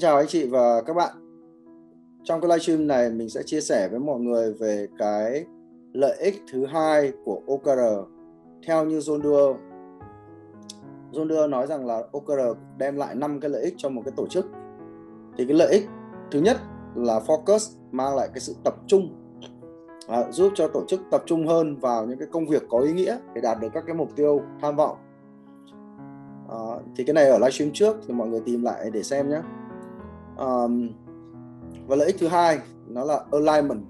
Xin chào anh chị và các bạn. Trong cái livestream này mình sẽ chia sẻ với mọi người về cái lợi ích thứ hai của OKR theo như John Doerr. John Doerr nói rằng là OKR đem lại 5 cái lợi ích cho một cái tổ chức. Thì cái lợi ích thứ nhất là focus mang lại cái sự tập trung à, giúp cho tổ chức tập trung hơn vào những cái công việc có ý nghĩa để đạt được các cái mục tiêu tham vọng à, thì cái này ở livestream trước thì mọi người tìm lại để xem nhé um, và lợi ích thứ hai nó là alignment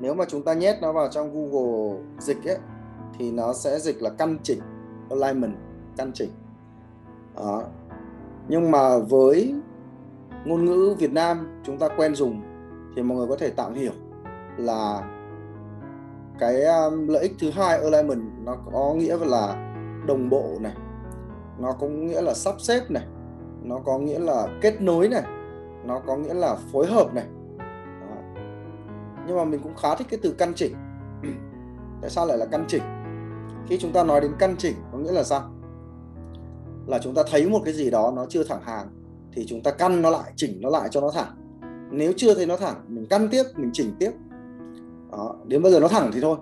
nếu mà chúng ta nhét nó vào trong Google dịch ấy thì nó sẽ dịch là căn chỉnh alignment căn chỉnh đó. nhưng mà với ngôn ngữ Việt Nam chúng ta quen dùng thì mọi người có thể tạm hiểu là cái um, lợi ích thứ hai alignment nó có nghĩa là đồng bộ này nó có nghĩa là sắp xếp này nó có nghĩa là kết nối này, nó có nghĩa là phối hợp này. Đó. nhưng mà mình cũng khá thích cái từ căn chỉnh. Tại sao lại là căn chỉnh? Khi chúng ta nói đến căn chỉnh, có nghĩa là sao? Là chúng ta thấy một cái gì đó nó chưa thẳng hàng, thì chúng ta căn nó lại, chỉnh nó lại cho nó thẳng. Nếu chưa thấy nó thẳng, mình căn tiếp, mình chỉnh tiếp. Đó. đến bây giờ nó thẳng thì thôi.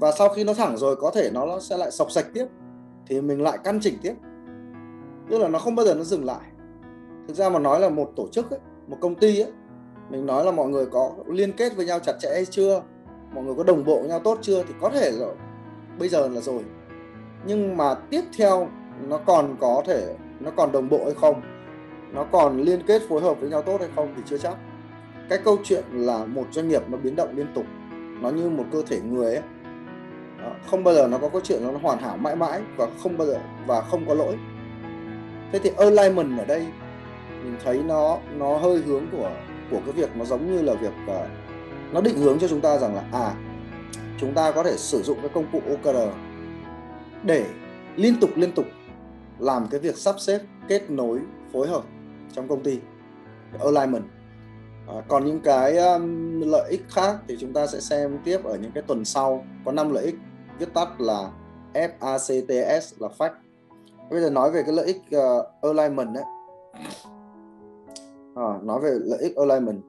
Và sau khi nó thẳng rồi, có thể nó sẽ lại sọc sạch tiếp, thì mình lại căn chỉnh tiếp tức là nó không bao giờ nó dừng lại. Thực ra mà nói là một tổ chức ấy, một công ty ấy mình nói là mọi người có liên kết với nhau chặt chẽ hay chưa mọi người có đồng bộ với nhau tốt chưa thì có thể rồi bây giờ là rồi. Nhưng mà tiếp theo nó còn có thể nó còn đồng bộ hay không nó còn liên kết phối hợp với nhau tốt hay không thì chưa chắc. Cái câu chuyện là một doanh nghiệp nó biến động liên tục nó như một cơ thể người ấy. Không bao giờ nó có câu chuyện nó hoàn hảo mãi mãi và không bao giờ và không có lỗi thế thì alignment ở đây mình thấy nó nó hơi hướng của của cái việc nó giống như là việc uh, nó định hướng cho chúng ta rằng là à chúng ta có thể sử dụng cái công cụ OKR để liên tục liên tục làm cái việc sắp xếp kết nối phối hợp trong công ty. Alignment. À, còn những cái um, lợi ích khác thì chúng ta sẽ xem tiếp ở những cái tuần sau. Có 5 lợi ích. Viết tắt là FACTS là fact bây giờ nói về cái lợi ích uh, alignment đấy à, ờ, nói về lợi ích alignment.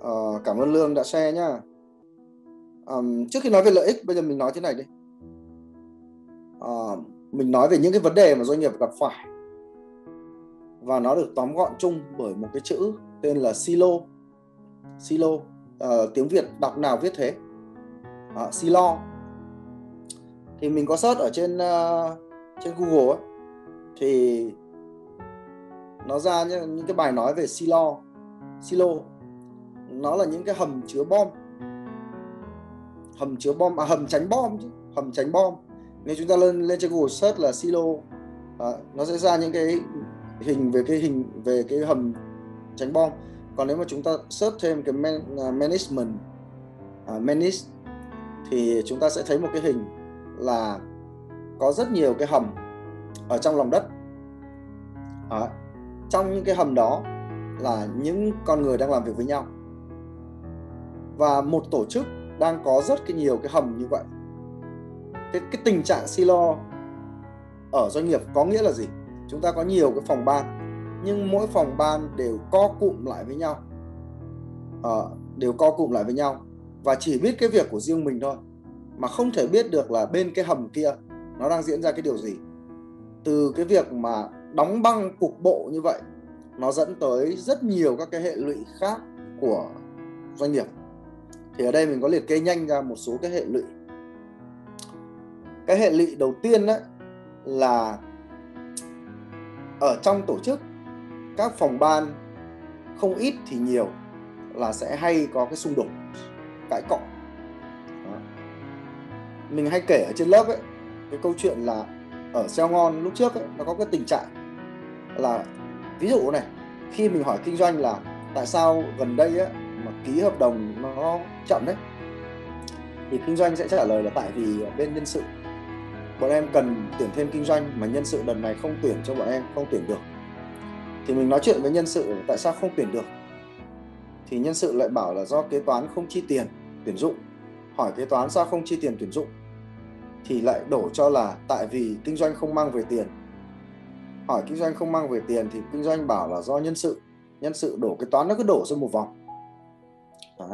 À, cảm ơn lương đã share nhá. Um, trước khi nói về lợi ích bây giờ mình nói thế này đi. À, mình nói về những cái vấn đề mà doanh nghiệp gặp phải. Và nó được tóm gọn chung bởi một cái chữ tên là silo. Silo uh, tiếng việt đọc nào viết thế? Uh, silo thì mình có search ở trên uh, trên Google ấy, thì nó ra những, những cái bài nói về silo silo. Nó là những cái hầm chứa bom. Hầm chứa bom à hầm tránh bom chứ hầm tránh bom. Nếu chúng ta lên lên trên Google search là silo. À, nó sẽ ra những cái hình về cái hình về cái hầm tránh bom. Còn nếu mà chúng ta search thêm cái man, uh, à, management uh, manage thì chúng ta sẽ thấy một cái hình là có rất nhiều cái hầm ở trong lòng đất. À, trong những cái hầm đó là những con người đang làm việc với nhau. Và một tổ chức đang có rất cái nhiều cái hầm như vậy. Cái, cái tình trạng silo ở doanh nghiệp có nghĩa là gì? Chúng ta có nhiều cái phòng ban nhưng mỗi phòng ban đều co cụm lại với nhau. À, đều co cụm lại với nhau. Và chỉ biết cái việc của riêng mình thôi mà không thể biết được là bên cái hầm kia nó đang diễn ra cái điều gì. Từ cái việc mà đóng băng cục bộ như vậy, nó dẫn tới rất nhiều các cái hệ lụy khác của doanh nghiệp. Thì ở đây mình có liệt kê nhanh ra một số cái hệ lụy. Cái hệ lụy đầu tiên đấy là ở trong tổ chức, các phòng ban không ít thì nhiều là sẽ hay có cái xung đột, cãi cọ mình hay kể ở trên lớp ấy cái câu chuyện là ở xeo ngon lúc trước ấy, nó có cái tình trạng là ví dụ này khi mình hỏi kinh doanh là tại sao gần đây ấy, mà ký hợp đồng nó chậm đấy thì kinh doanh sẽ trả lời là tại vì bên nhân sự. Bọn em cần tuyển thêm kinh doanh mà nhân sự lần này không tuyển cho bọn em không tuyển được. Thì mình nói chuyện với nhân sự tại sao không tuyển được? Thì nhân sự lại bảo là do kế toán không chi tiền tuyển dụng. Hỏi kế toán sao không chi tiền tuyển dụng? Thì lại đổ cho là tại vì kinh doanh không mang về tiền. Hỏi kinh doanh không mang về tiền thì kinh doanh bảo là do nhân sự. Nhân sự đổ cái toán nó cứ đổ ra một vòng. Đó.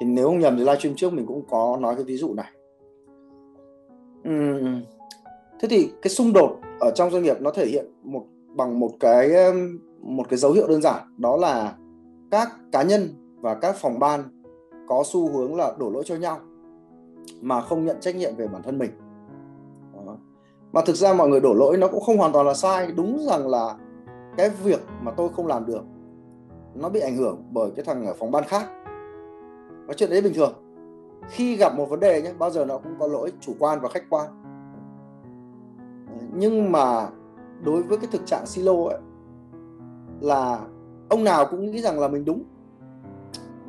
thì nếu không nhầm thì livestream trước mình cũng có nói cái ví dụ này. Uhm. thế thì cái xung đột ở trong doanh nghiệp nó thể hiện một, bằng một cái một cái dấu hiệu đơn giản. Đó là các cá nhân và các phòng ban có xu hướng là đổ lỗi cho nhau mà không nhận trách nhiệm về bản thân mình. Đó. mà thực ra mọi người đổ lỗi nó cũng không hoàn toàn là sai. Đúng rằng là cái việc mà tôi không làm được, nó bị ảnh hưởng bởi cái thằng ở phòng ban khác. Và chuyện đấy bình thường. Khi gặp một vấn đề nhé, bao giờ nó cũng có lỗi, chủ quan và khách quan. Nhưng mà đối với cái thực trạng silo ấy, là ông nào cũng nghĩ rằng là mình đúng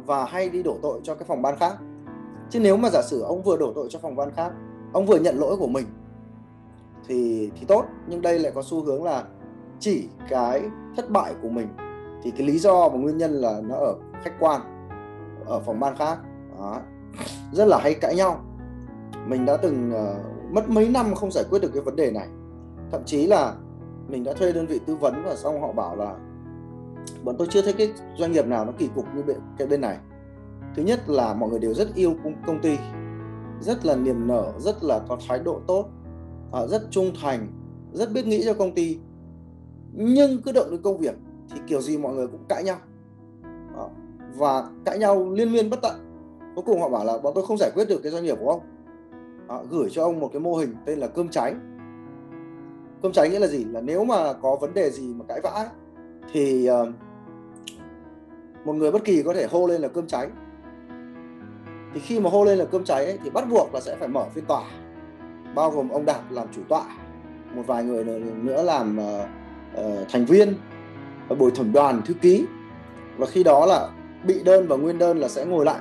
và hay đi đổ tội cho cái phòng ban khác chứ nếu mà giả sử ông vừa đổ tội cho phòng ban khác ông vừa nhận lỗi của mình thì thì tốt. Nhưng đây lại có xu hướng là chỉ cái thất bại của mình thì cái lý do và nguyên nhân là nó ở khách quan ở phòng ban khác. Đó. rất là hay cãi nhau. Mình đã từng uh, mất mấy năm không giải quyết được cái vấn đề này. Thậm chí là mình đã thuê đơn vị tư vấn và xong họ bảo là bọn tôi chưa thấy cái doanh nghiệp nào nó kỳ cục như bên cái bên này thứ nhất là mọi người đều rất yêu công ty rất là niềm nở rất là có thái độ tốt à, rất trung thành rất biết nghĩ cho công ty. Nhưng cứ động đến công việc thì kiểu gì mọi người cũng cãi nhau. Và cãi nhau liên miên bất tận. Cuối cùng họ bảo là bọn tôi không giải quyết được cái doanh nghiệp của ông. À, gửi cho ông một cái mô hình tên là cơm cháy cơm cháy nghĩa là gì? Là nếu mà có vấn đề gì mà cãi vã thì uh, một người bất kỳ có thể hô lên là cơm cháy thì khi mà hô lên là cơm cháy ấy, thì bắt buộc là sẽ phải mở phiên tòa bao gồm ông đạt làm chủ tọa một vài người nữa làm uh, uh, thành viên và bồi thẩm đoàn thư ký. Và khi đó là bị đơn và nguyên đơn là sẽ ngồi lại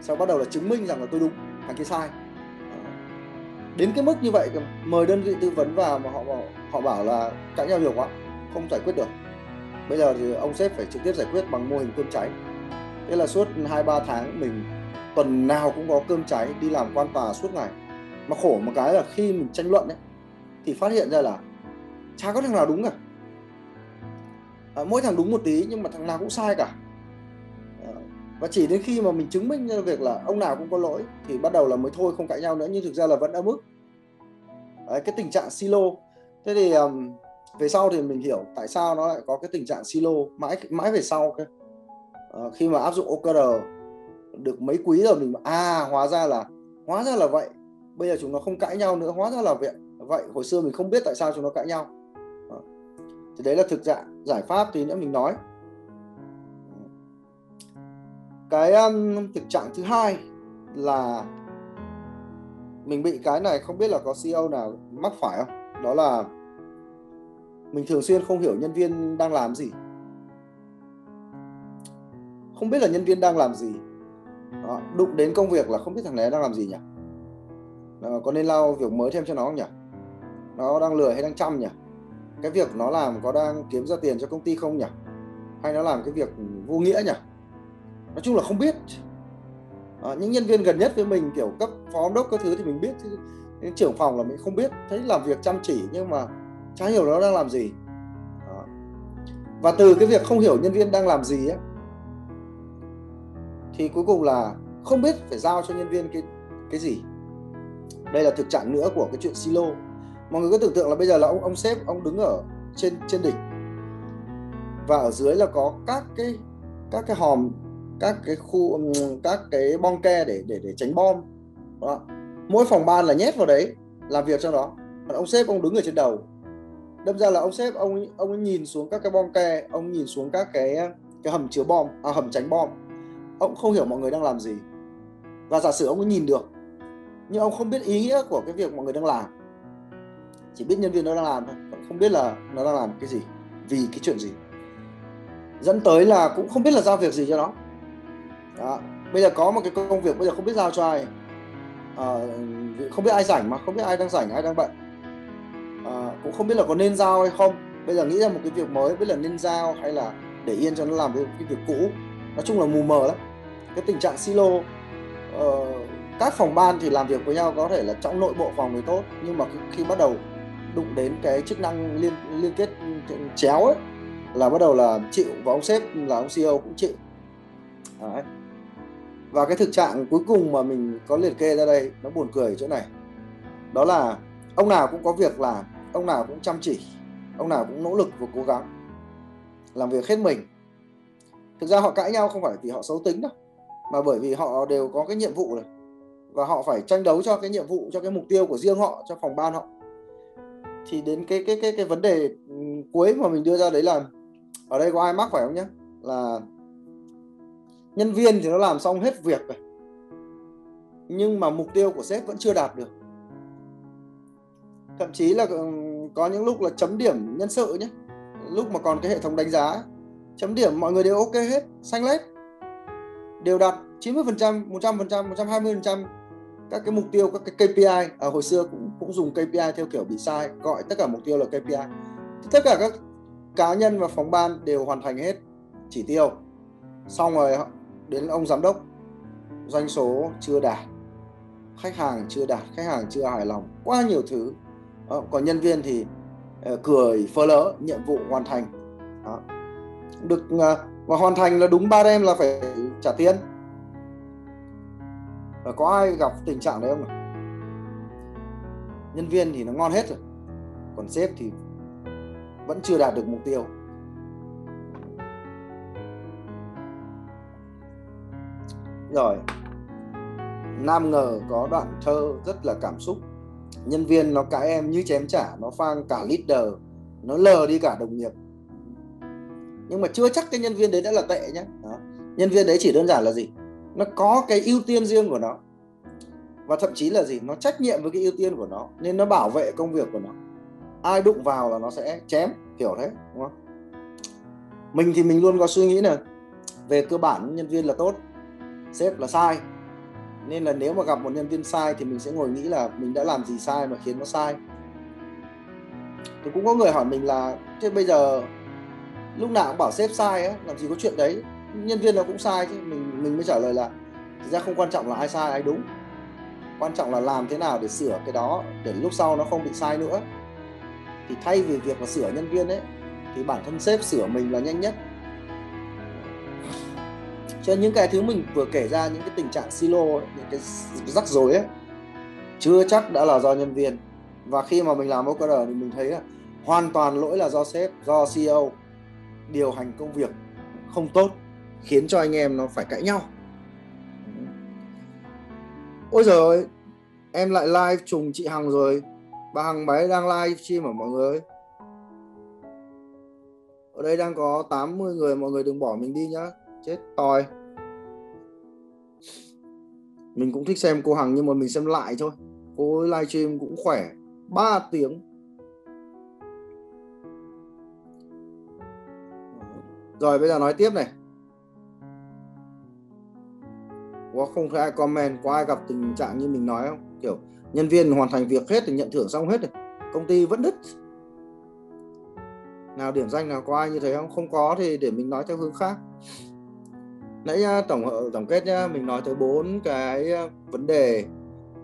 sau bắt đầu là chứng minh rằng là tôi đúng thằng kia sai. Đến cái mức như vậy mời đơn vị tư vấn vào mà họ bảo, họ bảo là cãi nhau nhiều quá không giải quyết được. Bây giờ thì ông sếp phải trực tiếp giải quyết bằng mô hình cơm cháy. Thế là suốt 2-3 tháng mình tuần nào cũng có cơm cháy đi làm quan tòa suốt ngày. Mà khổ một cái là khi mình tranh luận ấy thì phát hiện ra là chả có thằng nào đúng cả. À, mỗi thằng đúng một tí nhưng mà thằng nào cũng sai cả. À, và chỉ đến khi mà mình chứng minh ra việc là ông nào cũng có lỗi thì bắt đầu là mới thôi không cãi nhau nữa nhưng thực ra là vẫn ở mức Đấy, cái tình trạng silo. Thế thì um, về sau thì mình hiểu tại sao nó lại có cái tình trạng silo mãi mãi về sau cơ. À, khi mà áp dụng OKR được mấy quý rồi mình à hóa ra là hóa ra là vậy. Bây giờ chúng nó không cãi nhau nữa hóa ra là vậy vậy. Hồi xưa mình không biết tại sao chúng nó cãi nhau. Thì đấy là thực trạng giải pháp thì nữa mình nói. Cái um, thực trạng thứ hai là mình bị cái này không biết là có CEO nào mắc phải không? Đó là mình thường xuyên không hiểu nhân viên đang làm gì. Không biết là nhân viên đang làm gì đó, đụng đến công việc là không biết thằng này đang làm gì nhỉ? Đó, có nên lao việc mới thêm cho nó không nhỉ? Nó đang lười hay đang chăm nhỉ? Cái việc nó làm có đang kiếm ra tiền cho công ty không nhỉ? Hay nó làm cái việc vô nghĩa nhỉ? Nói chung là không biết. À, những nhân viên gần nhất với mình kiểu cấp phó giám đốc các thứ thì mình biết chứ. Trưởng phòng là mình không biết. Thấy làm việc chăm chỉ nhưng mà chả hiểu nó đang làm gì. Đó. và từ cái việc không hiểu nhân viên đang làm gì ấy thì cuối cùng là không biết phải giao cho nhân viên cái cái gì. Đây là thực trạng nữa của cái chuyện silo. Mọi người có tưởng tượng là bây giờ là ông ông sếp ông đứng ở trên trên đỉnh. Và ở dưới là có các cái các cái hòm các cái khu các cái bong ke để để để tránh bom. Đó. mỗi phòng ban là nhét vào đấy làm việc trong đó. Còn ông sếp ông đứng ở trên đầu. Đâm ra là ông sếp ông ông nhìn xuống các cái bong ke ông nhìn xuống các cái cái hầm chứa bom à, hầm tránh bom ông không hiểu mọi người đang làm gì. Và giả sử ông ấy nhìn được nhưng ông không biết ý nghĩa của cái việc mọi người đang làm. Chỉ biết nhân viên nó đang làm thôi không biết là nó đang làm cái gì vì cái chuyện gì. Dẫn tới là cũng không biết là giao việc gì cho nó. Đó. bây giờ có một cái công việc bây giờ không biết giao cho ai. À, không biết ai rảnh mà không biết ai đang rảnh ai đang bận. À, cũng không biết là có nên giao hay không. Bây giờ nghĩ ra một cái việc mới biết là nên giao hay là để yên cho nó làm cái, cái việc cũ. Nói chung là mù mờ lắm cái tình trạng silo. Uh, các phòng ban thì làm việc với nhau có thể là trong nội bộ phòng thì tốt nhưng mà khi bắt đầu đụng đến cái chức năng liên liên kết chéo ấy là bắt đầu là chịu và ông sếp là ông CEO cũng chịu. Đấy. và cái thực trạng cuối cùng mà mình có liệt kê ra đây nó buồn cười chỗ này. Đó là ông nào cũng có việc làm ông nào cũng chăm chỉ ông nào cũng nỗ lực và cố gắng làm việc hết mình. Thực ra họ cãi nhau không phải vì họ xấu tính đâu mà bởi vì họ đều có cái nhiệm vụ này và họ phải tranh đấu cho cái nhiệm vụ, cho cái mục tiêu của riêng họ, cho phòng ban họ. Thì đến cái cái cái cái vấn đề ừ, cuối mà mình đưa ra đấy là, ở đây có ai mắc phải không nhé là nhân viên thì nó làm xong hết việc rồi, nhưng mà mục tiêu của sếp vẫn chưa đạt được. Thậm chí là ừ, có những lúc là chấm điểm nhân sự nhé lúc mà còn cái hệ thống đánh giá, chấm điểm mọi người đều ok hết, xanh lét đều đạt 90% 100% 120% các cái mục tiêu các cái KPI ở ờ, à, hồi xưa cũng cũng dùng KPI theo kiểu bị sai gọi tất cả mục tiêu là KPI tất cả các cá nhân và phòng ban đều hoàn thành hết chỉ tiêu. Xong rồi đến ông giám đốc doanh số chưa đạt khách hàng chưa đạt khách hàng chưa hài lòng quá nhiều thứ. Ờ, còn nhân viên thì uh, cười phơ lỡ nhiệm vụ hoàn thành. Đó. được uh, và hoàn thành là đúng ba đêm là phải trả tiền. Và có ai gặp tình trạng đấy không ạ? Nhân viên thì nó ngon hết rồi, còn sếp thì vẫn chưa đạt được mục tiêu. Rồi, Nam ngờ có đoạn thơ rất là cảm xúc. Nhân viên nó cãi em như chém trả, nó phang cả leader, nó lờ đi cả đồng nghiệp nhưng mà chưa chắc cái nhân viên đấy đã là tệ nhé Đó. nhân viên đấy chỉ đơn giản là gì? Nó có cái ưu tiên riêng của nó. Và thậm chí là gì? Nó trách nhiệm với cái ưu tiên của nó, nên nó bảo vệ công việc của nó. Ai đụng vào là nó sẽ chém, kiểu thế, đúng không? Mình thì mình luôn có suy nghĩ là về cơ bản nhân viên là tốt, sếp là sai. Nên là nếu mà gặp một nhân viên sai thì mình sẽ ngồi nghĩ là mình đã làm gì sai mà khiến nó sai. Thì cũng có người hỏi mình là, thế bây giờ lúc nào cũng bảo sếp sai á làm gì có chuyện đấy. Nhân viên nó cũng sai chứ mình mình mới trả lời là thực ra không quan trọng là ai sai ai đúng. Quan trọng là làm thế nào để sửa cái đó để lúc sau nó không bị sai nữa. Thì thay vì việc mà sửa nhân viên ấy thì bản thân sếp sửa mình là nhanh nhất. Cho những cái thứ mình vừa kể ra những cái tình trạng silo ấy, những cái rắc rối ấy chưa chắc đã là do nhân viên. Và khi mà mình làm OKR thì mình thấy là hoàn toàn lỗi là do sếp do CEO điều hành công việc không tốt, khiến cho anh em nó phải cãi nhau. Ôi giời em lại live trùng chị Hằng rồi. Bà Hằng máy đang live stream ở mọi người. Ở đây đang có 80 người, mọi người đừng bỏ mình đi nhá. Chết tòi mình cũng thích xem cô Hằng nhưng mà mình xem lại thôi. Cô live livestream cũng khỏe. 3 tiếng. Rồi, bây giờ nói tiếp này. Có không thấy ai comment, có ai gặp tình trạng như mình nói không? Kiểu, nhân viên hoàn thành việc hết thì nhận thưởng xong hết rồi công ty vẫn đứt. Nào, điểm danh nào, có ai như thế không? Không có thì để mình nói theo hướng khác. Nãy à, tổng ờ, tổng kết nhá, mình nói tới bốn cái à, vấn đề,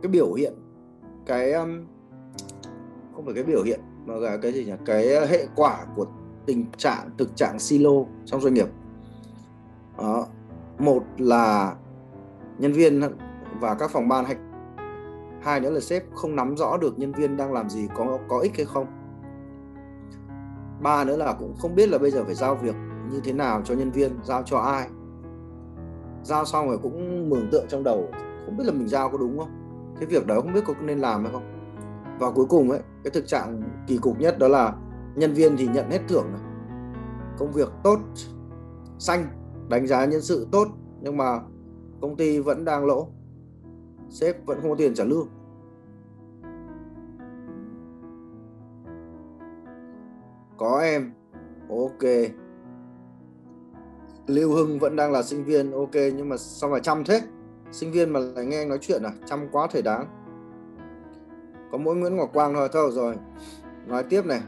cái biểu hiện, cái không phải cái biểu hiện, mà là cái gì nhỉ? Cái à, hệ quả của tình trạng, thực trạng silo trong doanh nghiệp. Đó. một là nhân viên và các phòng ban hay hai nữa là sếp không nắm rõ được nhân viên đang làm gì, có có ích hay không. Ba nữa là cũng không biết là bây giờ phải giao việc như thế nào cho nhân viên, giao cho ai. Giao xong rồi cũng mường tượng trong đầu, không biết là mình giao có đúng không? Cái việc đó không biết có nên làm hay không? Và cuối cùng ấy, cái thực trạng kỳ cục nhất đó là nhân viên thì nhận hết thưởng này. Công việc tốt, xanh, đánh giá nhân sự tốt, nhưng mà công ty vẫn đang lỗ. Sếp vẫn không có tiền trả lương. Có em, ok. Lưu Hưng vẫn đang là sinh viên, ok, nhưng mà sao mà chăm thế? Sinh viên mà lại nghe anh nói chuyện à? Chăm quá thể đáng. Có mỗi Nguyễn Ngọc Quang thôi thôi rồi. Nói tiếp này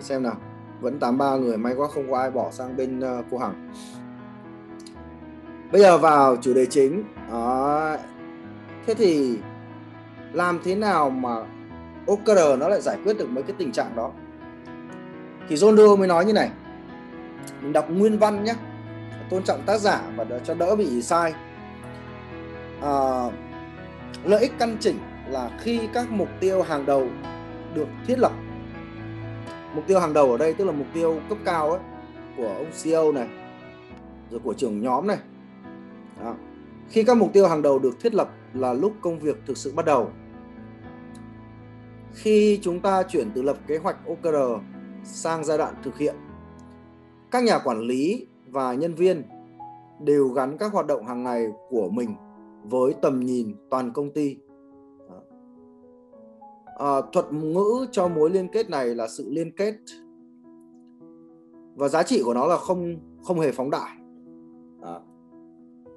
để xem nào. Vẫn 83 người may quá không có ai bỏ sang bên uh, cô Hằng. Bây giờ vào chủ đề chính. À, thế thì làm thế nào mà OKR nó lại giải quyết được mấy cái tình trạng đó? Thì John Doe mới nói như này. Mình đọc nguyên văn nhé. Tôn trọng tác giả và cho đỡ bị sai. À, lợi ích căn chỉnh là khi các mục tiêu hàng đầu được thiết lập mục tiêu hàng đầu ở đây, tức là mục tiêu cấp cao ấy, của ông CEO này, rồi của trưởng nhóm này. Đó. khi các mục tiêu hàng đầu được thiết lập là lúc công việc thực sự bắt đầu. Khi chúng ta chuyển từ lập kế hoạch OKR sang giai đoạn thực hiện, các nhà quản lý và nhân viên đều gắn các hoạt động hàng ngày của mình với tầm nhìn toàn công ty à, thuật ngữ cho mối liên kết này là sự liên kết. Và giá trị của nó là không không hề phóng đại. À.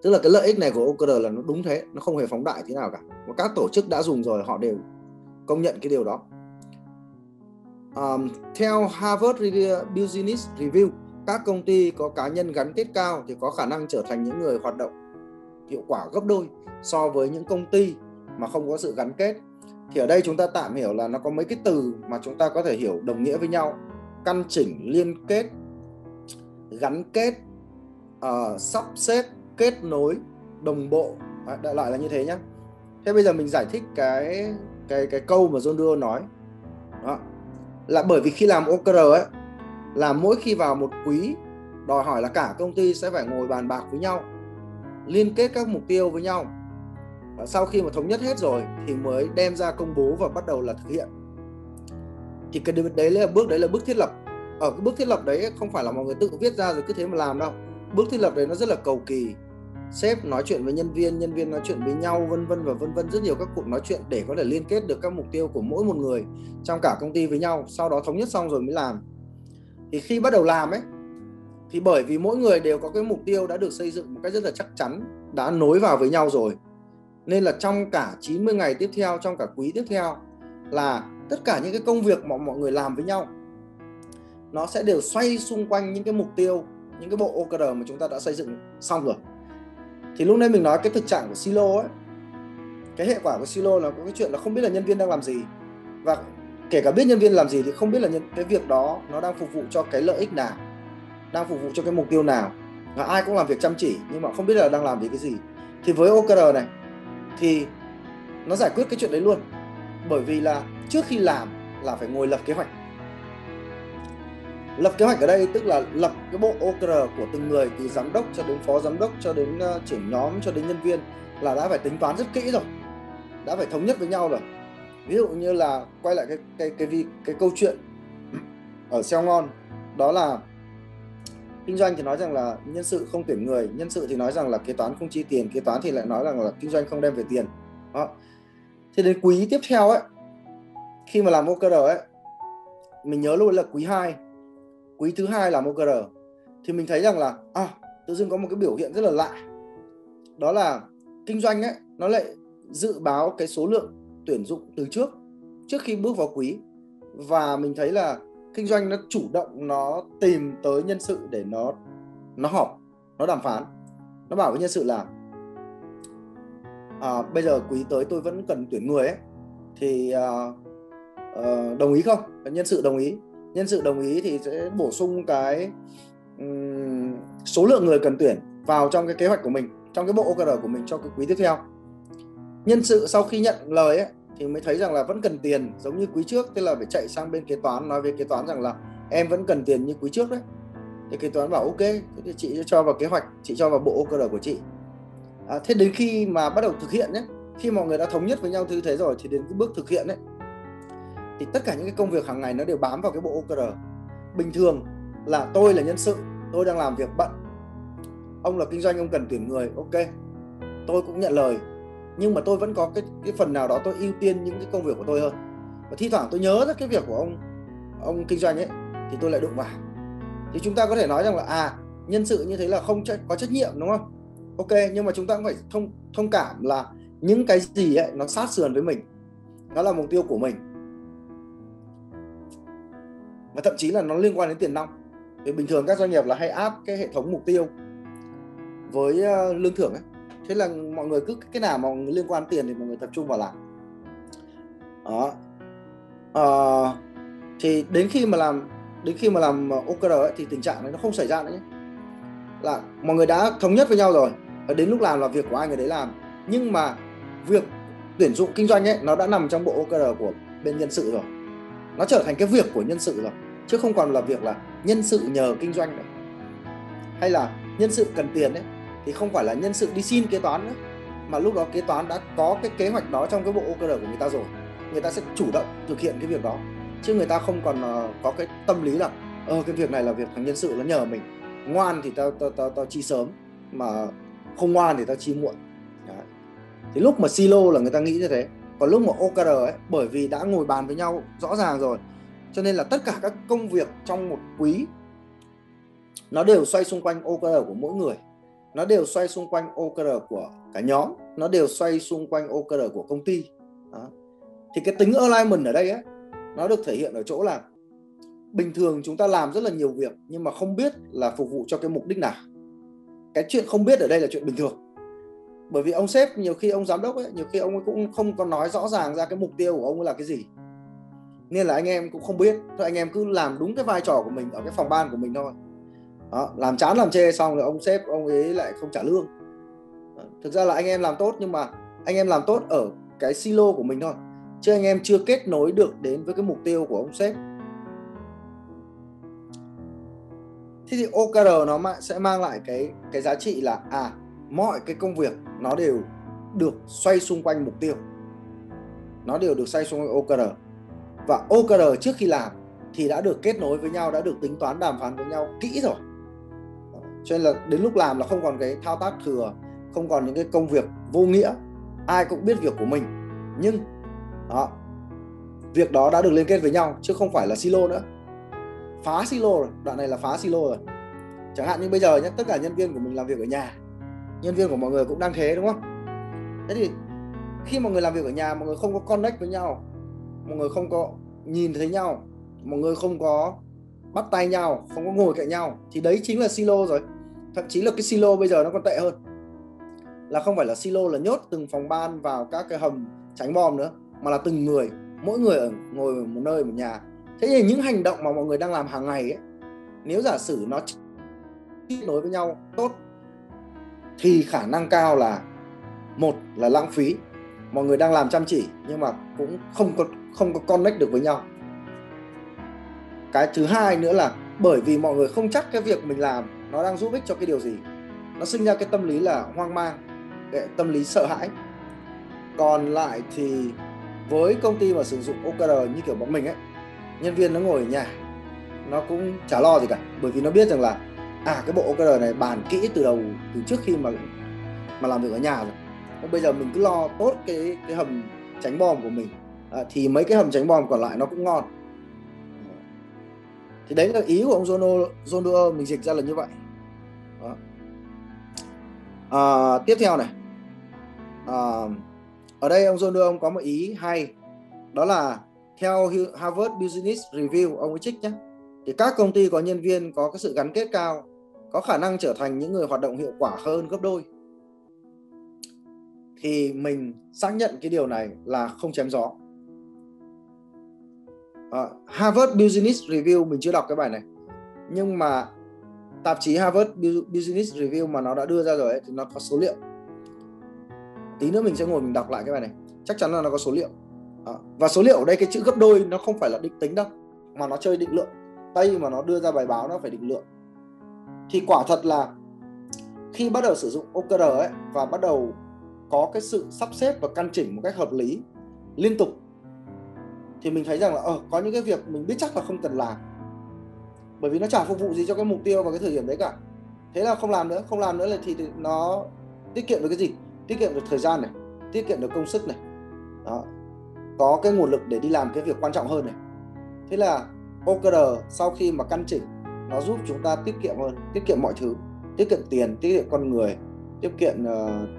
tức là cái lợi ích này của OKR là nó đúng thế nó không hề phóng đại thế nào cả. Và các tổ chức đã dùng rồi họ đều công nhận cái điều đó. Um, theo Harvard Business Review các công ty có cá nhân gắn kết cao thì có khả năng trở thành những người hoạt động hiệu quả gấp đôi so với những công ty mà không có sự gắn kết thì ở đây chúng ta tạm hiểu là nó có mấy cái từ mà chúng ta có thể hiểu đồng nghĩa với nhau. Căn chỉnh liên kết gắn kết uh, sắp xếp kết nối đồng bộ. Đại loại là như thế nhé thế bây giờ mình giải thích cái cái cái câu mà John Doe nói. Đó. Là bởi vì khi làm OKR ấy là mỗi khi vào một quý đòi hỏi là cả công ty sẽ phải ngồi bàn bạc với nhau liên kết các mục tiêu với nhau sau khi mà thống nhất hết rồi thì mới đem ra công bố và bắt đầu là thực hiện. Thì cái đấy là bước, đấy là bước thiết lập. Ở cái bước thiết lập đấy không phải là mọi người tự viết ra rồi cứ thế mà làm đâu. Bước thiết lập đấy nó rất là cầu kỳ. Sếp nói chuyện với nhân viên nhân viên nói chuyện với nhau, vân vân và vân vân, rất nhiều các cuộc nói chuyện để có thể liên kết được các mục tiêu của mỗi một người trong cả công ty với nhau. Sau đó thống nhất xong rồi mới làm. Thì khi bắt đầu làm ấy, thì bởi vì mỗi người đều có cái mục tiêu đã được xây dựng một cách rất là chắc chắn, đã nối vào với nhau rồi nên là trong cả 90 ngày tiếp theo trong cả quý tiếp theo là tất cả những cái công việc mà mọi người làm với nhau nó sẽ đều xoay xung quanh những cái mục tiêu những cái bộ OKR mà chúng ta đã xây dựng xong rồi. Thì lúc nãy mình nói cái thực trạng của silo ấy cái hệ quả của silo là có cái chuyện là không biết là nhân viên đang làm gì. Và kể cả biết nhân viên làm gì thì không biết là nhân, cái việc đó nó đang phục vụ cho cái lợi ích nào đang phục vụ cho cái mục tiêu nào. Và ai cũng làm việc chăm chỉ nhưng mà không biết là đang làm vì cái gì. Thì với OKR này thì nó giải quyết cái chuyện đấy luôn. Bởi vì là trước khi làm là phải ngồi lập kế hoạch. Lập kế hoạch ở đây tức là lập cái bộ OKR của từng người từ giám đốc cho đến phó giám đốc cho đến ờ, trưởng nhóm cho đến nhân viên là đã phải tính toán rất kỹ rồi. Đã phải thống nhất với nhau rồi. Ví dụ như là quay lại cái cái cái cái, cái câu chuyện ở xeo ngon đó là kinh doanh thì nói rằng là nhân sự không tuyển người nhân sự thì nói rằng là kế toán không chi tiền kế toán thì lại nói rằng là kinh doanh không đem về tiền. Đó. Thế đến quý tiếp theo ấy khi mà làm OKR ấy mình nhớ luôn là quý 2 quý thứ hai làm OKR thì mình thấy rằng là à, tự dưng có một cái biểu hiện rất là lạ. Đó là kinh doanh ấy nó lại dự báo cái số lượng tuyển dụng từ trước trước khi bước vào quý. Và mình thấy là kinh doanh nó chủ động nó tìm tới nhân sự để nó nó họp nó đàm phán. Nó bảo với nhân sự là à, bây giờ quý tới tôi vẫn cần tuyển người ấy thì à, à, đồng ý không? Nhân sự đồng ý. Nhân sự đồng ý thì sẽ bổ sung cái um, số lượng người cần tuyển vào trong cái kế hoạch của mình trong cái bộ OKR của mình cho cái quý tiếp theo. Nhân sự sau khi nhận lời ấy, thì mới thấy rằng là vẫn cần tiền giống như quý trước. Thế là phải chạy sang bên kế toán nói với kế toán rằng là em vẫn cần tiền như quý trước đấy. Thì kế toán bảo ok thế thì chị cho vào kế hoạch chị cho vào bộ OKR của chị. À, thế đến khi mà bắt đầu thực hiện nhé khi mọi người đã thống nhất với nhau như thế rồi thì đến cái bước thực hiện đấy thì tất cả những cái công việc hàng ngày nó đều bám vào cái bộ OKR bình thường là tôi là nhân sự tôi đang làm việc bận. Ông là kinh doanh ông cần tuyển người ok. Tôi cũng nhận lời nhưng mà tôi vẫn có cái cái phần nào đó tôi ưu tiên những cái công việc của tôi hơn. Và thi thoảng tôi nhớ ra cái việc của ông ông kinh doanh ấy, thì tôi lại đụng vào. Thì chúng ta có thể nói rằng là à nhân sự như thế là không có trách nhiệm, đúng không? Ok, nhưng mà chúng ta cũng phải thông thông cảm là những cái gì ấy, nó sát sườn với mình. Nó là mục tiêu của mình. Và thậm chí là nó liên quan đến tiền nong. Thì bình thường các doanh nghiệp là hay áp cái hệ thống mục tiêu với ờ, lương thưởng ấy thế là mọi người cứ cái nào mà liên quan tiền thì mọi người tập trung vào làm. Đó. À, thì đến khi mà làm đến khi mà làm OKR ấy, thì tình trạng này nó không xảy ra nữa nhé. Là mọi người đã thống nhất với nhau rồi đến lúc làm là việc của ai người đấy làm. Nhưng mà việc tuyển dụng kinh doanh ấy nó đã nằm trong bộ OKR của bên nhân sự rồi. Nó trở thành cái việc của nhân sự rồi chứ không còn là việc là nhân sự nhờ kinh doanh nữa. Hay là nhân sự cần tiền ấy thì không phải là nhân sự đi xin kế toán nữa mà lúc đó kế toán đã có cái kế hoạch đó trong cái bộ OKR của người ta rồi. Người ta sẽ chủ động thực hiện cái việc đó. Chứ người ta không còn uh, có cái tâm lý là ờ cái việc này là việc thằng nhân sự nó nhờ mình. Ngoan thì tao tao tao, tao chi sớm mà không ngoan thì tao chi muộn. Đấy. thì lúc mà silo là người ta nghĩ như thế. Còn lúc mà OKR ấy bởi vì đã ngồi bàn với nhau rõ ràng rồi cho nên là tất cả các công việc trong một quý nó đều xoay xung quanh OKR của mỗi người nó đều xoay xung quanh OKR của cả nhóm, nó đều xoay xung quanh OKR của công ty. Đó. thì cái tính alignment ở đây ấy nó được thể hiện ở chỗ là bình thường chúng ta làm rất là nhiều việc nhưng mà không biết là phục vụ cho cái mục đích nào. Cái chuyện không biết ở đây là chuyện bình thường. Bởi vì ông sếp nhiều khi ông giám đốc ấy, nhiều khi ông ấy cũng không có nói rõ ràng ra cái mục tiêu của ông ấy là cái gì. Nên là anh em cũng không biết. Thôi anh em cứ làm đúng cái vai trò của mình ở cái phòng ban của mình thôi đó, làm chán làm chê xong rồi ông sếp ông ấy lại không trả lương. Ờ, thực ra là anh em làm tốt nhưng mà anh em làm tốt ở cái silo của mình thôi chứ anh em chưa kết nối được đến với cái mục tiêu của ông sếp. Thế thì OKR nó sẽ mang lại cái cái giá trị là à mọi cái công việc nó đều được xoay xung quanh mục tiêu. Nó đều được xoay xung quanh OKR và OKR trước khi làm thì đã được kết nối với nhau đã được tính toán đàm phán với nhau kỹ rồi cho nên là đến lúc làm là không còn cái thao tác thừa, không còn những cái công việc vô nghĩa, ai cũng biết việc của mình. Nhưng, đó, việc đó đã được liên kết với nhau, chứ không phải là silo nữa. Phá silo rồi, đoạn này là phá silo rồi. Chẳng hạn như bây giờ nhé tất cả nhân viên của mình làm việc ở nhà. Nhân viên của mọi người cũng đang thế, đúng không? Thế thì khi mọi người làm việc ở nhà, mọi người không có connect với nhau, mọi người không có nhìn thấy nhau, mọi người không có bắt tay nhau, không có ngồi cạnh nhau, thì đấy chính là silo rồi thậm chí là cái silo bây giờ nó còn tệ hơn. Là không phải là silo là nhốt từng phòng ban vào các cái hầm tránh bom nữa, mà là từng người, mỗi người ở, ngồi ở một nơi, một nhà. Thế thì những hành động mà mọi người đang làm hàng ngày ấy, nếu giả sử nó kết nối với nhau tốt, thì khả năng cao là, một là lãng phí. Mọi người đang làm chăm chỉ, nhưng mà cũng không có không có connect được với nhau. Cái thứ hai nữa là bởi vì mọi người không chắc cái việc mình làm nó đang giúp ích cho cái điều gì? Nó sinh ra cái tâm lý là hoang mang tâm lý sợ hãi. Còn lại thì với công ty mà sử dụng OKR như kiểu bọn mình ấy nhân viên nó ngồi ở nhà nó cũng chả lo gì cả. Bởi vì nó biết rằng là à cái bộ OKR này bàn kỹ từ đầu từ trước khi mà mà làm việc ở nhà rồi. Và bây giờ mình cứ lo tốt cái cái hầm tránh bom của mình. À, thì mấy cái hầm tránh bom còn lại nó cũng ngon. Thì đấy là ý của ông John John mình dịch ra là như vậy. À, tiếp theo này. À, ở đây ông John ông có một ý hay. Đó là theo Harvard Business Review ông ấy trích nhé thì các công ty có nhân viên có cái sự gắn kết cao có khả năng trở thành những người hoạt động hiệu quả hơn gấp đôi. Thì mình xác nhận cái điều này là không chém gió. À, Harvard Business Review mình chưa đọc cái bài này. Nhưng mà tạp chí Harvard Business Review mà nó đã đưa ra rồi ấy, thì nó có số liệu. Tí nữa mình sẽ ngồi mình đọc lại cái bài này. Chắc chắn là nó có số liệu. À, và số liệu ở đây cái chữ gấp đôi nó không phải là định tính đâu mà nó chơi định lượng. Tây mà nó đưa ra bài báo nó phải định lượng. Thì quả thật là khi bắt đầu sử dụng OKR ấy và bắt đầu có cái sự sắp xếp và căn chỉnh một cách hợp lý liên tục thì mình thấy rằng là ờ có những cái việc mình biết chắc là không cần làm bởi vì nó chẳng phục vụ gì cho cái mục tiêu và cái thời điểm đấy cả. Thế là không làm nữa không làm nữa là thì, thì nó tiết kiệm được cái gì? Tiết kiệm được thời gian này tiết kiệm được công sức này. Đó. có cái nguồn lực để đi làm cái việc quan trọng hơn này. Thế là OKR sau khi mà căn chỉnh nó giúp chúng ta tiết kiệm hơn tiết kiệm mọi thứ. Tiết kiệm tiền tiết kiệm con người tiết kiệm uh,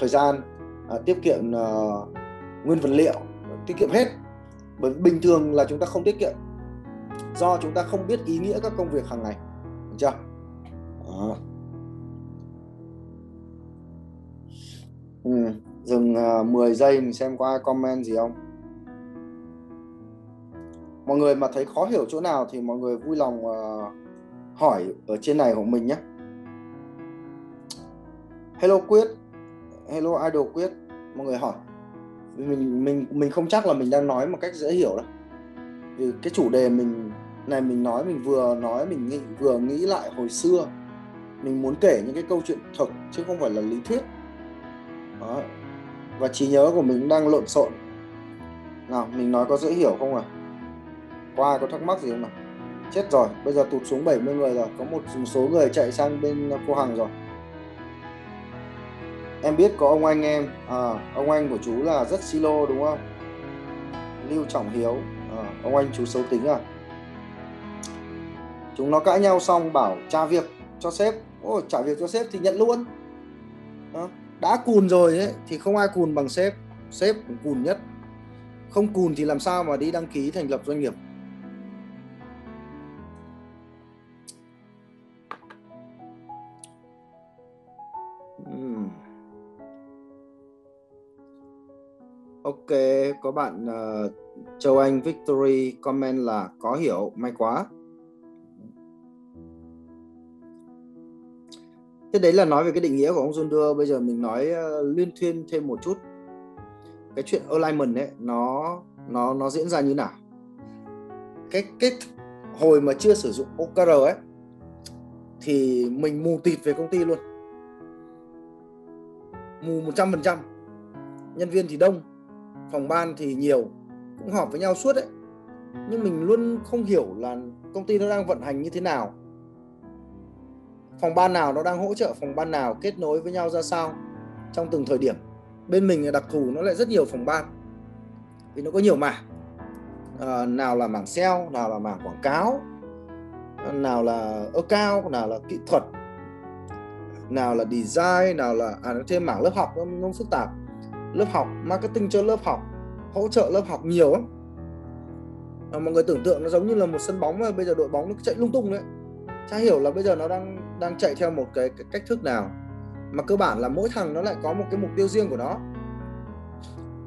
thời gian uh, tiết kiệm uh, nguyên vật liệu tiết kiệm hết. Bởi vì bình thường là chúng ta không tiết kiệm do chúng ta không biết ý nghĩa các công việc hàng ngày được chưa? Đó. Ừ, dừng à, uh, 10 giây mình xem qua comment gì không? Mọi người mà thấy khó hiểu chỗ nào thì mọi người vui lòng uh, hỏi ở trên này của mình nhé. Hello quyết hello idol quyết mọi người hỏi. Mình mình mình không chắc là mình đang nói một cách dễ hiểu đâu cái chủ đề mình này mình nói mình vừa nói mình nghĩ vừa nghĩ lại hồi xưa. Mình muốn kể những cái câu chuyện thực chứ không phải là lý thuyết. Đó. và trí nhớ của mình đang lộn xộn. Nào mình nói có dễ hiểu không à có ai có thắc mắc gì không nào? Chết rồi bây giờ tụt xuống 70 người rồi có một số người chạy sang bên cô Hằng rồi. Em biết có ông anh em à, ông anh của chú là rất silo đúng không? Lưu Trọng Hiếu à, ông anh chú xấu tính à? Chúng nó cãi nhau xong bảo trả việc cho sếp. Ôi, trả việc cho sếp thì nhận luôn. Ờ, đã cùn rồi ấy, thì không ai cùn bằng sếp. Sếp cùn nhất. Không cùn thì làm sao mà đi đăng ký thành lập doanh nghiệp? Ok, có bạn uh, Châu Anh Victory comment là có hiểu, may quá. Thế đấy là nói về cái định nghĩa của ông John Đưa. Bây giờ mình nói ờ, uh, liên thuyên thêm một chút. Cái chuyện alignment ấy, nó nó nó diễn ra như nào? Cái cái hồi mà chưa sử dụng OKR ấy thì mình mù tịt về công ty luôn. Mù 100%. Nhân viên thì đông, phòng ban thì nhiều cũng họp với nhau suốt đấy. Nhưng mình luôn không hiểu là công ty nó đang vận hành như thế nào. Phòng ban nào nó đang hỗ trợ phòng ban nào kết nối với nhau ra sao trong từng thời điểm. Bên mình đặc thù nó lại rất nhiều phòng ban. Vì nó có nhiều mảng. À, nào là mảng sale nào là mảng quảng cáo nào là account nào là kỹ thuật nào là design nào là à, thêm mảng lớp học nó, nó phức tạp lớp học marketing cho lớp học hỗ trợ lớp học nhiều lắm. À, mọi người tưởng tượng nó giống như là một sân bóng mà bây giờ đội bóng nó chạy lung tung đấy. Chả hiểu là bây giờ nó đang đang chạy theo một cái, cái cách thức nào. Mà cơ bản là mỗi thằng nó lại có một cái mục tiêu riêng của nó.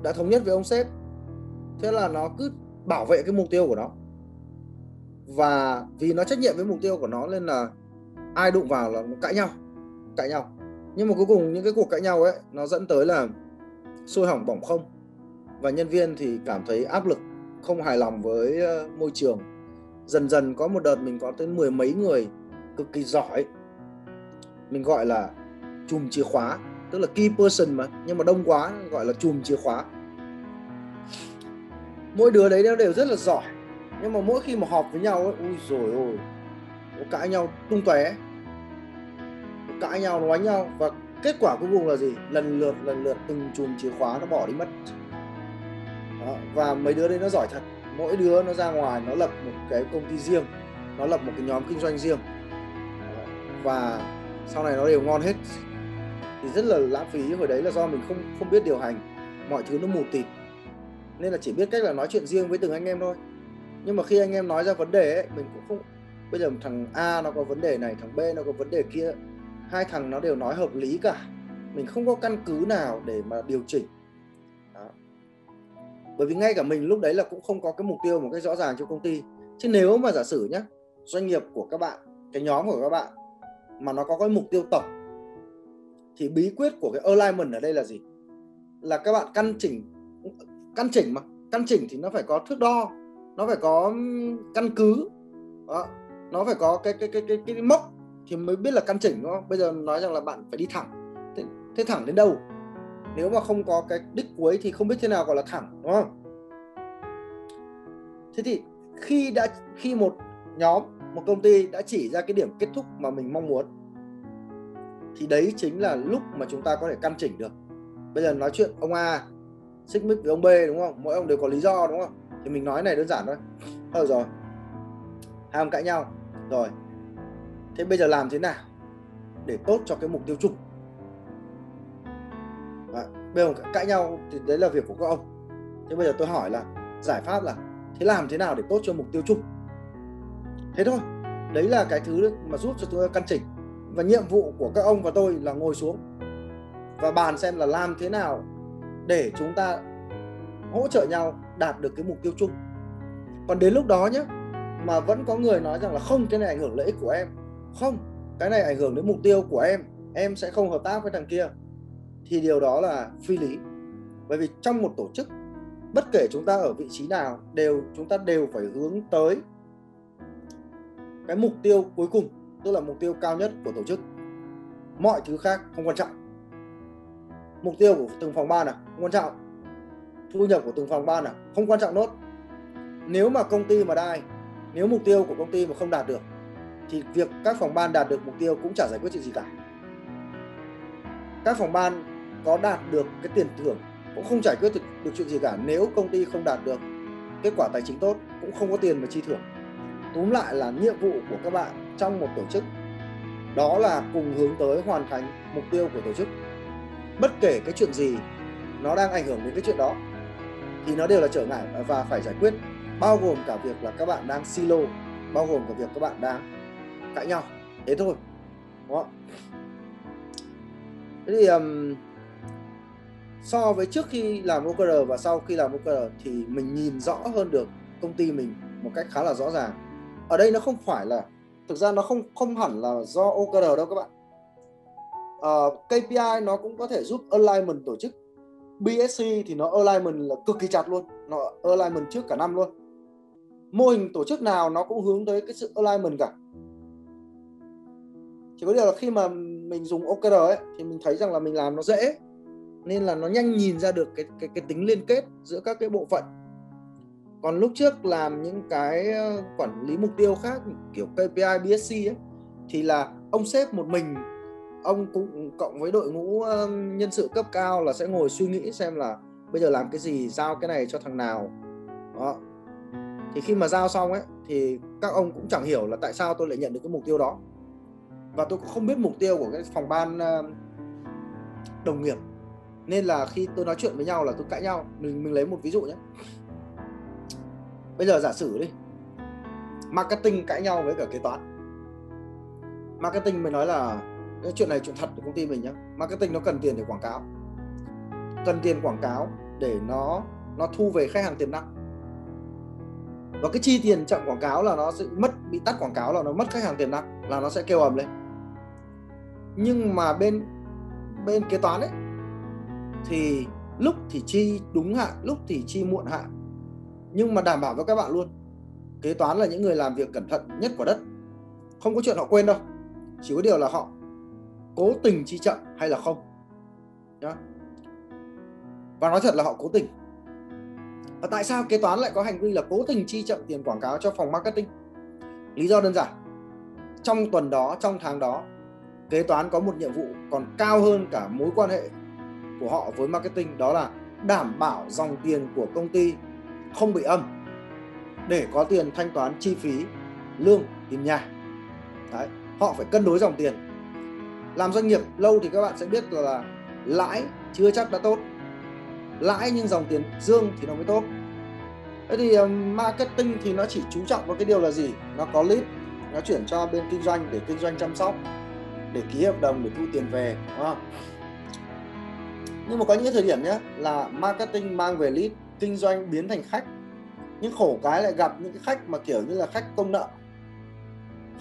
Đã thống nhất với ông sếp thế là nó cứ bảo vệ cái mục tiêu của nó. Và vì nó trách nhiệm với mục tiêu của nó nên là ai đụng vào là nó cãi nhau cãi nhau. Nhưng mà cuối cùng những cái cuộc cãi nhau ấy nó dẫn tới là sôi hỏng bỏng không? Và nhân viên thì cảm thấy áp lực không hài lòng với ờ, môi trường. Dần dần có một đợt mình có tới mười mấy người cực kỳ giỏi. Mình gọi là chùm chìa khóa tức là key person mà nhưng mà đông quá gọi là chùm chìa khóa. Mỗi đứa đấy nó đều rất là giỏi nhưng mà mỗi khi mà họp với nhau ấy, ui rồi ôi cãi nhau tung tóe cãi nhau nói nhau và kết quả cuối cùng là gì? Lần lượt lần lượt từng chùm chìa khóa nó bỏ đi mất. Đó. và mấy đứa đấy nó giỏi thật. Mỗi đứa nó ra ngoài, nó lập một cái công ty riêng, nó lập một cái nhóm kinh doanh riêng. Đó. và sau này nó đều ngon hết. Thì rất là lãng phí, hồi đấy là do mình không không biết điều hành. Mọi thứ nó mù tịt. Nên là chỉ biết cách là nói chuyện riêng với từng anh em thôi. Nhưng mà khi anh em nói ra vấn đề ấy, mình cũng không, bây giờ thằng A nó có vấn đề này, thằng B nó có vấn đề kia hai thằng nó đều nói hợp lý cả. Mình không có căn cứ nào để mà điều chỉnh. Đó. bởi vì ngay cả mình lúc đấy là cũng không có cái mục tiêu một cách rõ ràng cho công ty. Chứ nếu mà giả sử nhé doanh nghiệp của các bạn cái nhóm của các bạn mà nó có cái mục tiêu tổng thì bí quyết của cái alignment ở đây là gì? Là các bạn căn chỉnh căn chỉnh mà. Căn chỉnh thì nó phải có thước đo nó phải có căn cứ. Đó. nó phải có cái cái cái cái, cái, cái mốc thì mới biết là căn chỉnh đúng không? Bây giờ nói rằng là bạn phải đi thẳng. Thế, thế thẳng đến đâu? Nếu mà không có cái đích cuối thì không biết thế nào gọi là thẳng đúng không? Thế thì khi đã khi một nhóm một công ty đã chỉ ra cái điểm kết thúc mà mình mong muốn thì đấy chính là lúc mà chúng ta có thể căn chỉnh được. Bây giờ nói chuyện ông A xích mích với ông B đúng không? Mỗi ông đều có lý do đúng không? Thì mình nói này đơn giản thôi. Thôi rồi. Hai ông cãi nhau. Rồi thế bây giờ làm thế nào để tốt cho cái mục tiêu chung? Đấy, bây giờ cãi nhau thì đấy là việc của các ông. Thế bây giờ tôi hỏi là giải pháp là thế làm thế nào để tốt cho mục tiêu chung? Thế thôi đấy là cái thứ mà giúp cho tôi căn chỉnh. Và nhiệm vụ của các ông và tôi là ngồi xuống và bàn xem là làm thế nào để chúng ta hỗ trợ nhau đạt được cái mục tiêu chung. Còn đến lúc đó nhé mà vẫn có người nói rằng là không cái này ảnh hưởng lợi ích của em không, cái này ảnh hưởng đến mục tiêu của em. Em sẽ không hợp tác với thằng kia. Thì điều đó là phi lý. Bởi vì trong một tổ chức, bất kể chúng ta ở vị trí nào, đều, chúng ta đều phải hướng tới cái mục tiêu cuối cùng, tức là mục tiêu cao nhất của tổ chức. Mọi thứ khác không quan trọng. Mục tiêu của từng phòng ban à không quan trọng. Thu nhập của từng phòng ban à không quan trọng nốt. Nếu mà công ty mà đai, nếu mục tiêu của công ty mà không đạt được thì việc các phòng ban đạt được mục tiêu cũng chả giải quyết chuyện gì cả. Các phòng ban có đạt được cái tiền thưởng cũng không giải quyết được, được chuyện gì cả. Nếu công ty không đạt được kết quả tài chính tốt cũng không có tiền mà chi thưởng. Túm lại là nhiệm vụ của các bạn trong một tổ chức đó là cùng hướng tới hoàn thành mục tiêu của tổ chức. Bất kể cái chuyện gì nó đang ảnh hưởng đến cái chuyện đó thì nó đều là trở ngại và phải giải quyết bao gồm cả việc là các bạn đang silo bao gồm cả việc các bạn đang cãi nhau. Thế thôi. Đó. Thế thì um, so với trước khi làm OKR và sau khi làm OKR thì mình nhìn rõ hơn được công ty mình một cách khá là rõ ràng. Ở đây nó không phải là thực ra nó không không hẳn là do OKR đâu các bạn. Ờ, uh, KPI nó cũng có thể giúp alignment tổ chức. BSC thì nó alignment là cực kỳ chặt luôn. Nó alignment trước cả năm luôn. Mô hình tổ chức nào nó cũng hướng tới cái sự alignment cả chỉ có điều là khi mà mình dùng OKR ấy, thì mình thấy rằng là mình làm nó dễ. Nên là nó nhanh nhìn ra được cái cái cái tính liên kết giữa các cái bộ phận. Còn lúc trước làm những cái ờ, quản lý mục tiêu khác, kiểu KPI BSC ấy, thì là ông sếp một mình, ông cũng cộng với đội ngũ ờ, nhân sự cấp cao là sẽ ngồi suy nghĩ xem là bây giờ làm cái gì, giao cái này cho thằng nào. Đó. Thì khi mà giao xong ấy, thì các ông cũng chẳng hiểu là tại sao tôi lại nhận được cái mục tiêu đó và tôi cũng không biết mục tiêu của cái phòng ban ờ, đồng nghiệp. Nên là khi tôi nói chuyện với nhau là tôi cãi nhau. Mình mình lấy một ví dụ nhé. Bây giờ giả sử đi. Marketing cãi nhau với cả kế toán. Marketing mình nói là cái chuyện này chuyện thật của công ty mình nhé marketing nó cần tiền để quảng cáo. Cần tiền quảng cáo để nó nó thu về khách hàng tiềm năng. Và cái chi tiền chậm quảng cáo là nó sẽ mất, bị tắt quảng cáo là nó mất khách hàng tiềm năng, là nó sẽ kêu ầm lên nhưng mà bên bên kế toán ấy, thì lúc thì chi đúng hạn, lúc thì chi muộn hạn. Nhưng mà đảm bảo với các bạn luôn, kế toán là những người làm việc cẩn thận nhất của đất. Không có chuyện họ quên đâu, chỉ có điều là họ cố tình chi chậm hay là không. Nhá. Và nói thật là họ cố tình. Và tại sao kế toán lại có hành vi là cố tình chi chậm tiền quảng cáo cho phòng marketing? Lý do đơn giản. Trong tuần đó, trong tháng đó kế toán có một nhiệm vụ còn cao hơn cả mối quan hệ của họ với marketing đó là đảm bảo dòng tiền của công ty không bị âm để có tiền thanh toán chi phí lương tiền nhà. Đấy, họ phải cân đối dòng tiền. Làm doanh nghiệp lâu thì các bạn sẽ biết là, là lãi chưa chắc đã tốt. Lãi nhưng dòng tiền dương thì nó mới tốt. Thế thì ờ, marketing thì nó chỉ chú trọng vào cái điều là gì? Nó có lead nó chuyển cho bên kinh doanh để kinh doanh chăm sóc để ký hợp đồng để thu tiền về đúng không? Nhưng mà có những thời điểm nhé là marketing mang về lead kinh doanh biến thành khách nhưng khổ cái lại gặp những cái khách mà kiểu như là khách công nợ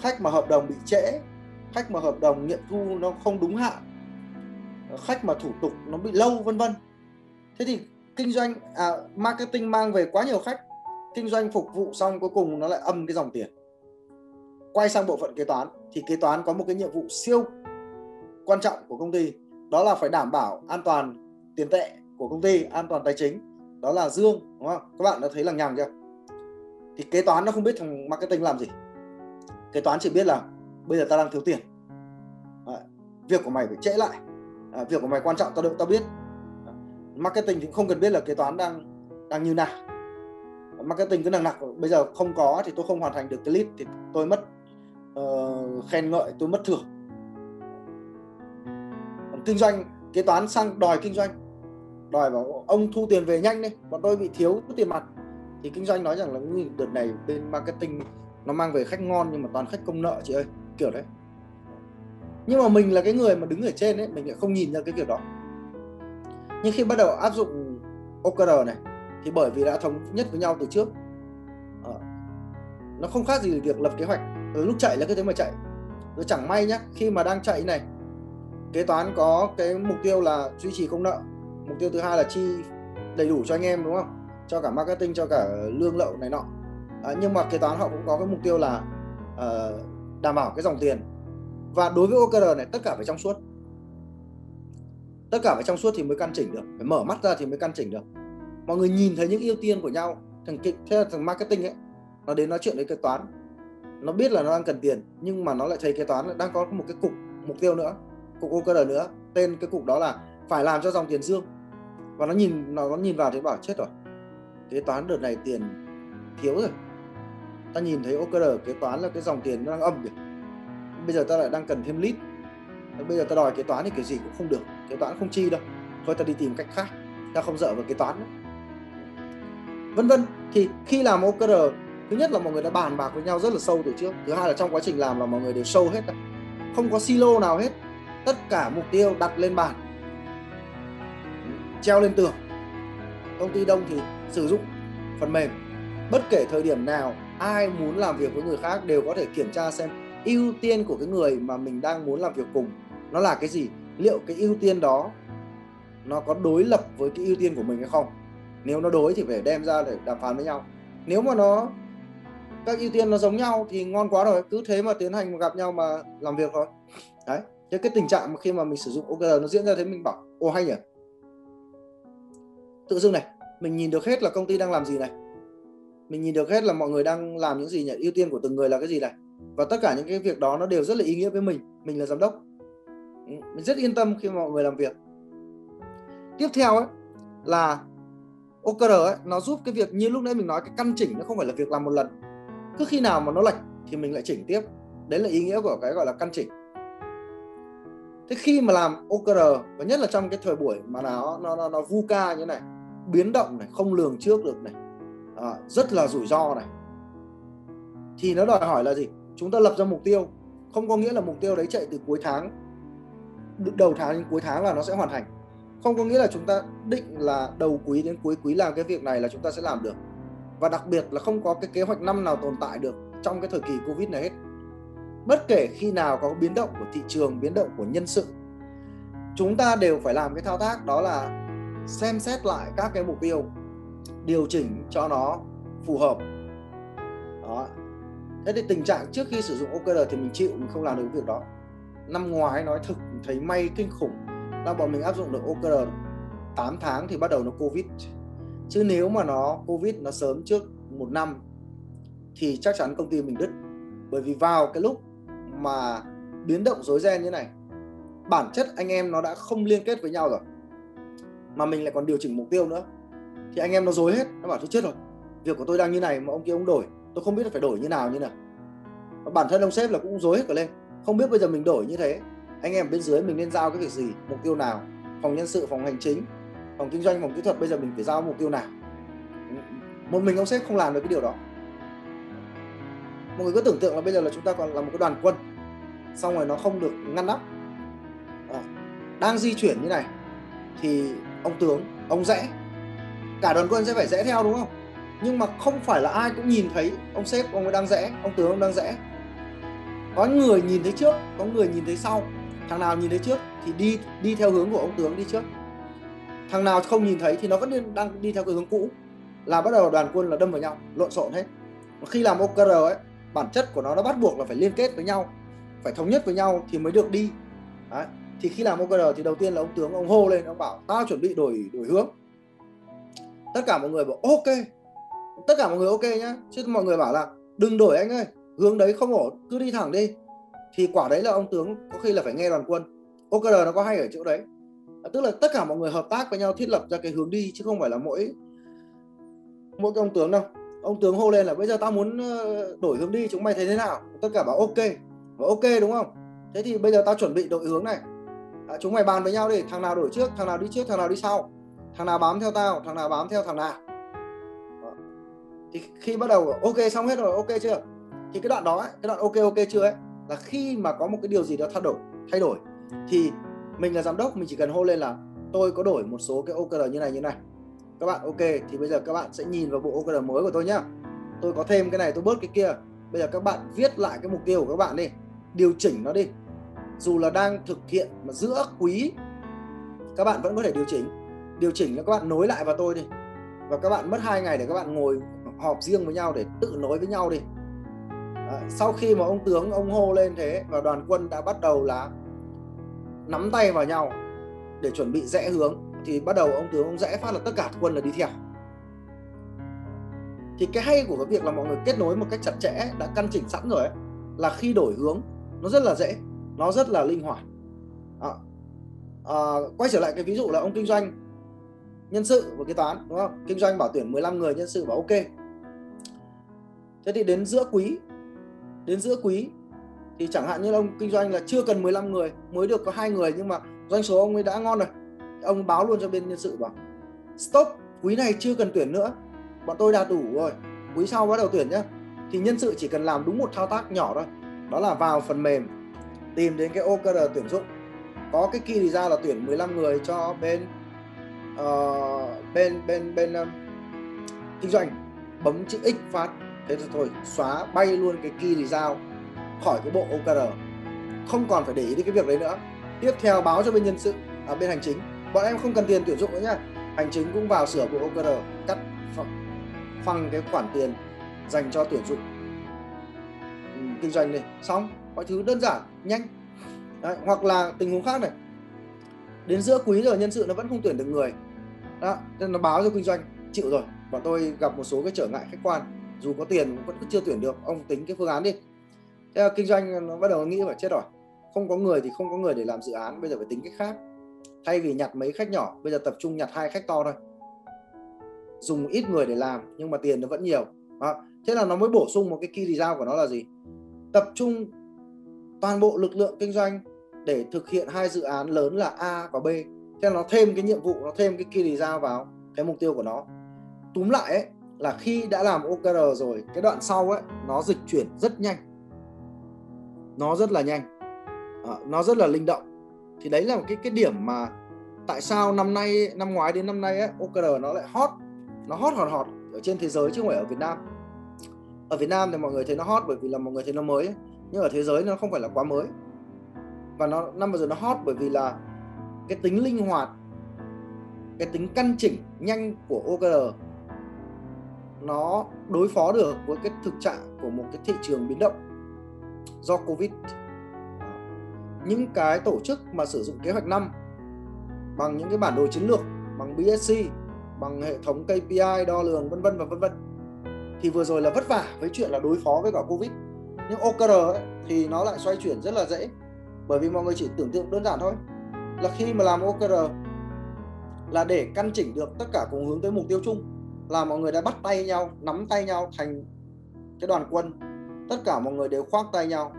khách mà hợp đồng bị trễ khách mà hợp đồng nghiệm thu nó không đúng hạn khách mà thủ tục nó bị lâu vân vân. Thế thì kinh doanh à, marketing mang về quá nhiều khách kinh doanh phục vụ xong cuối cùng nó lại âm cái dòng tiền quay sang bộ phận kế toán thì kế toán có một cái nhiệm vụ siêu quan trọng của công ty đó là phải đảm bảo an toàn tiền tệ của công ty an toàn tài chính. Đó là dương đúng không? Các bạn đã thấy là nhằng chưa? Thì kế toán nó không biết thằng marketing làm gì. Kế toán chỉ biết là bây giờ ta đang thiếu tiền. Việc của mày phải trễ lại. À, việc của mày quan trọng tao được tao biết. Marketing thì không cần biết là kế toán đang đang như nào. Marketing cứ nặng nặc bây giờ không có thì tôi không hoàn thành được cái lead thì tôi mất uh, khen ngợi tôi mất thưởng. Còn kinh doanh kế toán sang đòi kinh doanh. Đòi bảo ông thu tiền về nhanh đi bọn tôi bị thiếu tiền mặt. Thì kinh doanh nói rằng là đợt này bên marketing nó mang về khách ngon nhưng mà toàn khách công nợ chị ơi. Kiểu đấy. Nhưng mà mình là cái người mà đứng ở trên ấy mình lại không nhìn ra cái việc đó. Nhưng khi bắt đầu áp dụng OKR này thì bởi vì đã thống nhất với nhau từ trước ờ, nó không khác gì việc lập kế hoạch. Ừ, lúc chạy là cứ thế mà chạy. Rồi chẳng may nhá khi mà đang chạy này kế toán có cái mục tiêu là duy trì công nợ. Mục tiêu thứ hai là chi đầy đủ cho anh em đúng không? Cho cả marketing cho cả lương lậu này nọ. À, nhưng mà kế toán họ cũng có cái mục tiêu là uh, đảm bảo cái dòng tiền. Và đối với OKR này tất cả phải trong suốt. Tất cả phải trong suốt thì mới căn chỉnh được. Phải mở mắt ra thì mới căn chỉnh được. Mọi người nhìn thấy những ưu tiên của nhau thằng thế là thằng marketing ấy nó đến nói chuyện với kế toán nó biết là nó đang cần tiền nhưng mà nó lại thấy kế toán đang có một cái cục mục tiêu nữa cục OKR nữa. Tên cái cục đó là phải làm cho dòng tiền dương. Và nó nhìn nó, nó nhìn vào thì bảo chết rồi kế toán đợt này tiền thiếu rồi. Ta nhìn thấy OKR kế toán là cái dòng tiền nó đang âm kìa. Bây giờ ta lại đang cần thêm lead. Bây giờ ta đòi kế toán thì kiểu gì cũng không được kế toán không chi đâu. Thôi ta đi tìm cách khác ta không dở vào kế toán nữa. Vân vân thì khi làm OKR thứ nhất là mọi người đã bàn bạc với nhau rất là sâu từ trước. Thứ hai là trong quá trình làm là mọi người đều sâu hết không có silo nào hết. Tất cả mục tiêu đặt lên bàn. Treo lên tường. Công ty đông thì sử dụng phần mềm. Bất kể thời điểm nào, ai muốn làm việc với người khác đều có thể kiểm tra xem ưu tiên của cái người mà mình đang muốn làm việc cùng nó là cái gì. Liệu cái ưu tiên đó nó có đối lập với cái ưu tiên của mình hay không? Nếu nó đối thì phải đem ra để đàm phán với nhau. Nếu mà nó các ưu tiên nó giống nhau thì ngon quá rồi, cứ thế mà tiến hành mà gặp nhau mà làm việc thôi. Đấy, thế cái tình trạng mà khi mà mình sử dụng OKR nó diễn ra thế mình bảo ô hay nhỉ. Tự dưng này, mình nhìn được hết là công ty đang làm gì này. Mình nhìn được hết là mọi người đang làm những gì nhỉ, ưu tiên của từng người là cái gì này. Và tất cả những cái việc đó nó đều rất là ý nghĩa với mình mình là giám đốc. Ừ, mình rất yên tâm khi mà mọi người làm việc. Tiếp theo ấy, là OKR ấy, nó giúp cái việc như lúc nãy mình nói, cái căn chỉnh nó không phải là việc làm một lần cứ khi nào mà nó lệch thì mình lại chỉnh tiếp. Đấy là ý nghĩa của cái gọi là căn chỉnh. Thế khi mà làm OKR và nhất là trong cái thời buổi mà nó nó nó, nó VUCA như này biến động này không lường trước được này à, rất là rủi ro này thì nó đòi hỏi là gì? Chúng ta lập ra mục tiêu. Không có nghĩa là mục tiêu đấy chạy từ cuối tháng đầu tháng đến cuối tháng là nó sẽ hoàn thành. Không có nghĩa là chúng ta định là đầu quý đến cuối quý làm cái việc này là chúng ta sẽ làm được và đặc biệt là không có cái kế hoạch năm nào tồn tại được trong cái thời kỳ covid này hết. Bất kể khi nào có biến động của thị trường, biến động của nhân sự, chúng ta đều phải làm cái thao tác đó là xem xét lại các cái mục tiêu, điều chỉnh cho nó phù hợp. Đó. Thế thì tình trạng trước khi sử dụng OKR thì mình chịu, mình không làm được việc đó. Năm ngoái nói thực thấy may kinh khủng là bọn mình áp dụng được OKR 8 tháng thì bắt đầu nó Covid chứ nếu mà nó, Covid nó sớm trước một năm, thì chắc chắn công ty mình đứt. Bởi vì vào cái lúc mà biến động rối ren như này, bản chất anh em nó đã không liên kết với nhau rồi, mà mình lại còn điều chỉnh mục tiêu nữa, thì anh em nó dối hết, nó bảo tôi chết rồi, việc của tôi đang như này mà ông kia ông đổi, tôi không biết là phải đổi như nào như nào. Và bản thân ông sếp là cũng dối hết cả lên, không biết bây giờ mình đổi như thế, anh em bên dưới mình nên giao cái việc gì, mục tiêu nào, phòng nhân sự, phòng hành chính phòng kinh doanh phòng kỹ thuật bây giờ mình phải giao mục tiêu nào? Một mình ông sếp không làm được cái điều đó. Mọi người cứ tưởng tượng là bây giờ là chúng ta còn là một cái đoàn quân xong rồi nó không được ngăn nắp. À, đang di chuyển như này thì ông tướng ông rẽ. Cả đoàn quân sẽ phải rẽ theo đúng không? Nhưng mà không phải là ai cũng nhìn thấy ông sếp ông ấy đang rẽ ông tướng ông đang rẽ. Có người nhìn thấy trước có người nhìn thấy sau. Thằng nào nhìn thấy trước thì đi đi theo hướng của ông tướng đi trước thằng nào không nhìn thấy thì nó vẫn đang đi theo cái hướng cũ. Là bắt đầu đoàn quân là đâm vào nhau, lộn xộn hết. Và khi làm OKR ấy, bản chất của nó nó bắt buộc là phải liên kết với nhau, phải thống nhất với nhau thì mới được đi. Đấy. thì khi làm OKR thì đầu tiên là ông tướng ông hô lên, ông bảo, tao chuẩn bị đổi đổi hướng. Tất cả mọi người bảo, ok. Tất cả mọi người ok nhá. Chứ mọi người bảo là, đừng đổi anh ơi, hướng đấy không ổn, cứ đi thẳng đi. Thì quả đấy là ông tướng có khi là phải nghe đoàn quân. OKR nó có hay ở chỗ đấy. Ờ, tức là tất cả mọi người hợp tác với nhau thiết lập ra cái hướng đi chứ không phải là mỗi mỗi cái ông tướng đâu. Ông tướng hô lên là bây giờ tao muốn ờ, đổi hướng đi chúng mày thấy thế nào? Tất cả bảo ok. Và ok đúng không? Thế thì bây giờ tao chuẩn bị đổi hướng này. À, chúng mày bàn với nhau đi thằng nào đổi trước thằng nào đi trước thằng nào đi sau. Thằng nào bám theo tao thằng nào bám theo thằng nào. Đó. thì khi bắt đầu ok xong hết rồi ok chưa? Thì cái đoạn đó ấy, cái đoạn ok ok chưa ấy là khi mà có một cái điều gì đó thay đổi thay đổi thì mình là giám đốc mình chỉ cần hô lên là tôi có đổi một số cái OKR như này như này. Các bạn ok thì bây giờ các bạn sẽ nhìn vào bộ OKR mới của tôi nhá. Tôi có thêm cái này tôi bớt cái kia. Bây giờ các bạn viết lại cái mục tiêu của các bạn đi điều chỉnh nó đi. Dù là đang thực hiện mà giữa quý các bạn vẫn có thể điều chỉnh. Điều chỉnh là các bạn nối lại vào tôi đi. Và các bạn mất hai ngày để các bạn ngồi họp riêng với nhau để tự nối với nhau đi. À, sau khi mà ông tướng ông hô lên thế và đoàn quân đã bắt đầu là nắm tay vào nhau để chuẩn bị rẽ hướng thì bắt đầu ông tướng ông rẽ phát là tất cả quân là đi theo. Thì cái hay của cái việc là mọi người kết nối một cách chặt chẽ đã căn chỉnh sẵn rồi ấy, là khi đổi hướng nó rất là dễ nó rất là linh hoạt. À, à, quay trở lại cái ví dụ là ông kinh doanh nhân sự và kế toán đúng không? Kinh doanh bảo tuyển 15 người nhân sự bảo ok. Thế thì đến giữa quý đến giữa quý thì chẳng hạn như ông kinh doanh là chưa cần 15 người mới được có hai người nhưng mà doanh số ông ấy đã ngon rồi. Ông báo luôn cho bên nhân sự bảo stop quý này chưa cần tuyển nữa bọn tôi đạt đủ rồi quý sau bắt đầu tuyển nhé thì nhân sự chỉ cần làm đúng một thao tác nhỏ thôi đó là vào phần mềm tìm đến cái OKR tuyển dụng. Có cái kỳ thì ra là tuyển 15 người cho bên uh, bên bên bên um, kinh doanh. Bấm chữ X phát thế thôi xóa bay luôn cái kỳ thì giao khỏi cái bộ OKR không còn phải để ý đến cái việc đấy nữa. Tiếp theo báo cho bên nhân sự ở à, bên hành chính. Bọn em không cần tiền tuyển dụng nữa nhá. Hành chính cũng vào sửa bộ OKR cắt phăng cái khoản tiền dành cho tuyển dụng ừ, kinh doanh này xong mọi thứ đơn giản nhanh. Đấy, hoặc là tình huống khác này. Đến giữa quý rồi nhân sự nó vẫn không tuyển được người. Đó nên nó báo cho kinh doanh. Chịu rồi bọn tôi gặp một số cái trở ngại khách quan. Dù có tiền vẫn chưa tuyển được. Ông tính cái phương án đi thế là kinh doanh nó bắt đầu nghĩ phải chết rồi. Không có người thì không có người để làm dự án, bây giờ phải tính cách khác. Thay vì nhặt mấy khách nhỏ, bây giờ tập trung nhặt hai khách to thôi. Dùng ít người để làm, nhưng mà tiền nó vẫn nhiều. Đó. thế là nó mới bổ sung một cái key result của nó là gì? Tập trung toàn bộ lực lượng kinh doanh để thực hiện hai dự án lớn là A và B. Thế là nó thêm cái nhiệm vụ, nó thêm cái key result vào cái mục tiêu của nó. Túm lại ấy, là khi đã làm OKR rồi, cái đoạn sau ấy, nó dịch chuyển rất nhanh nó rất là nhanh. À, nó rất là linh động. Thì đấy là một cái cái điểm mà tại sao năm nay năm ngoái đến năm nay ấy, OKR nó lại hot. Nó hot hòn hot ở trên thế giới chứ không phải ở Việt Nam. Ở Việt Nam thì mọi người thấy nó hot bởi vì là mọi người thấy nó mới nhưng ở thế giới nó không phải là quá mới. Và nó năm vừa rồi nó hot bởi vì là cái tính linh hoạt cái tính căn chỉnh nhanh của OKR nó đối phó được với cái thực trạng của một cái thị trường biến động do Covid. Những cái tổ chức mà sử dụng kế hoạch năm bằng những cái bản đồ chiến lược bằng BSC bằng hệ thống KPI đo lường vân vân và vân vân thì vừa rồi là vất vả với chuyện là đối phó với cả Covid. Nhưng OKR ấy, thì nó lại xoay chuyển rất là dễ bởi vì mọi người chỉ tưởng tượng đơn giản thôi là khi mà làm OKR là để căn chỉnh được tất cả cùng hướng tới mục tiêu chung là mọi người đã bắt tay nhau nắm tay nhau thành cái đoàn quân tất cả mọi người đều khoác tay nhau.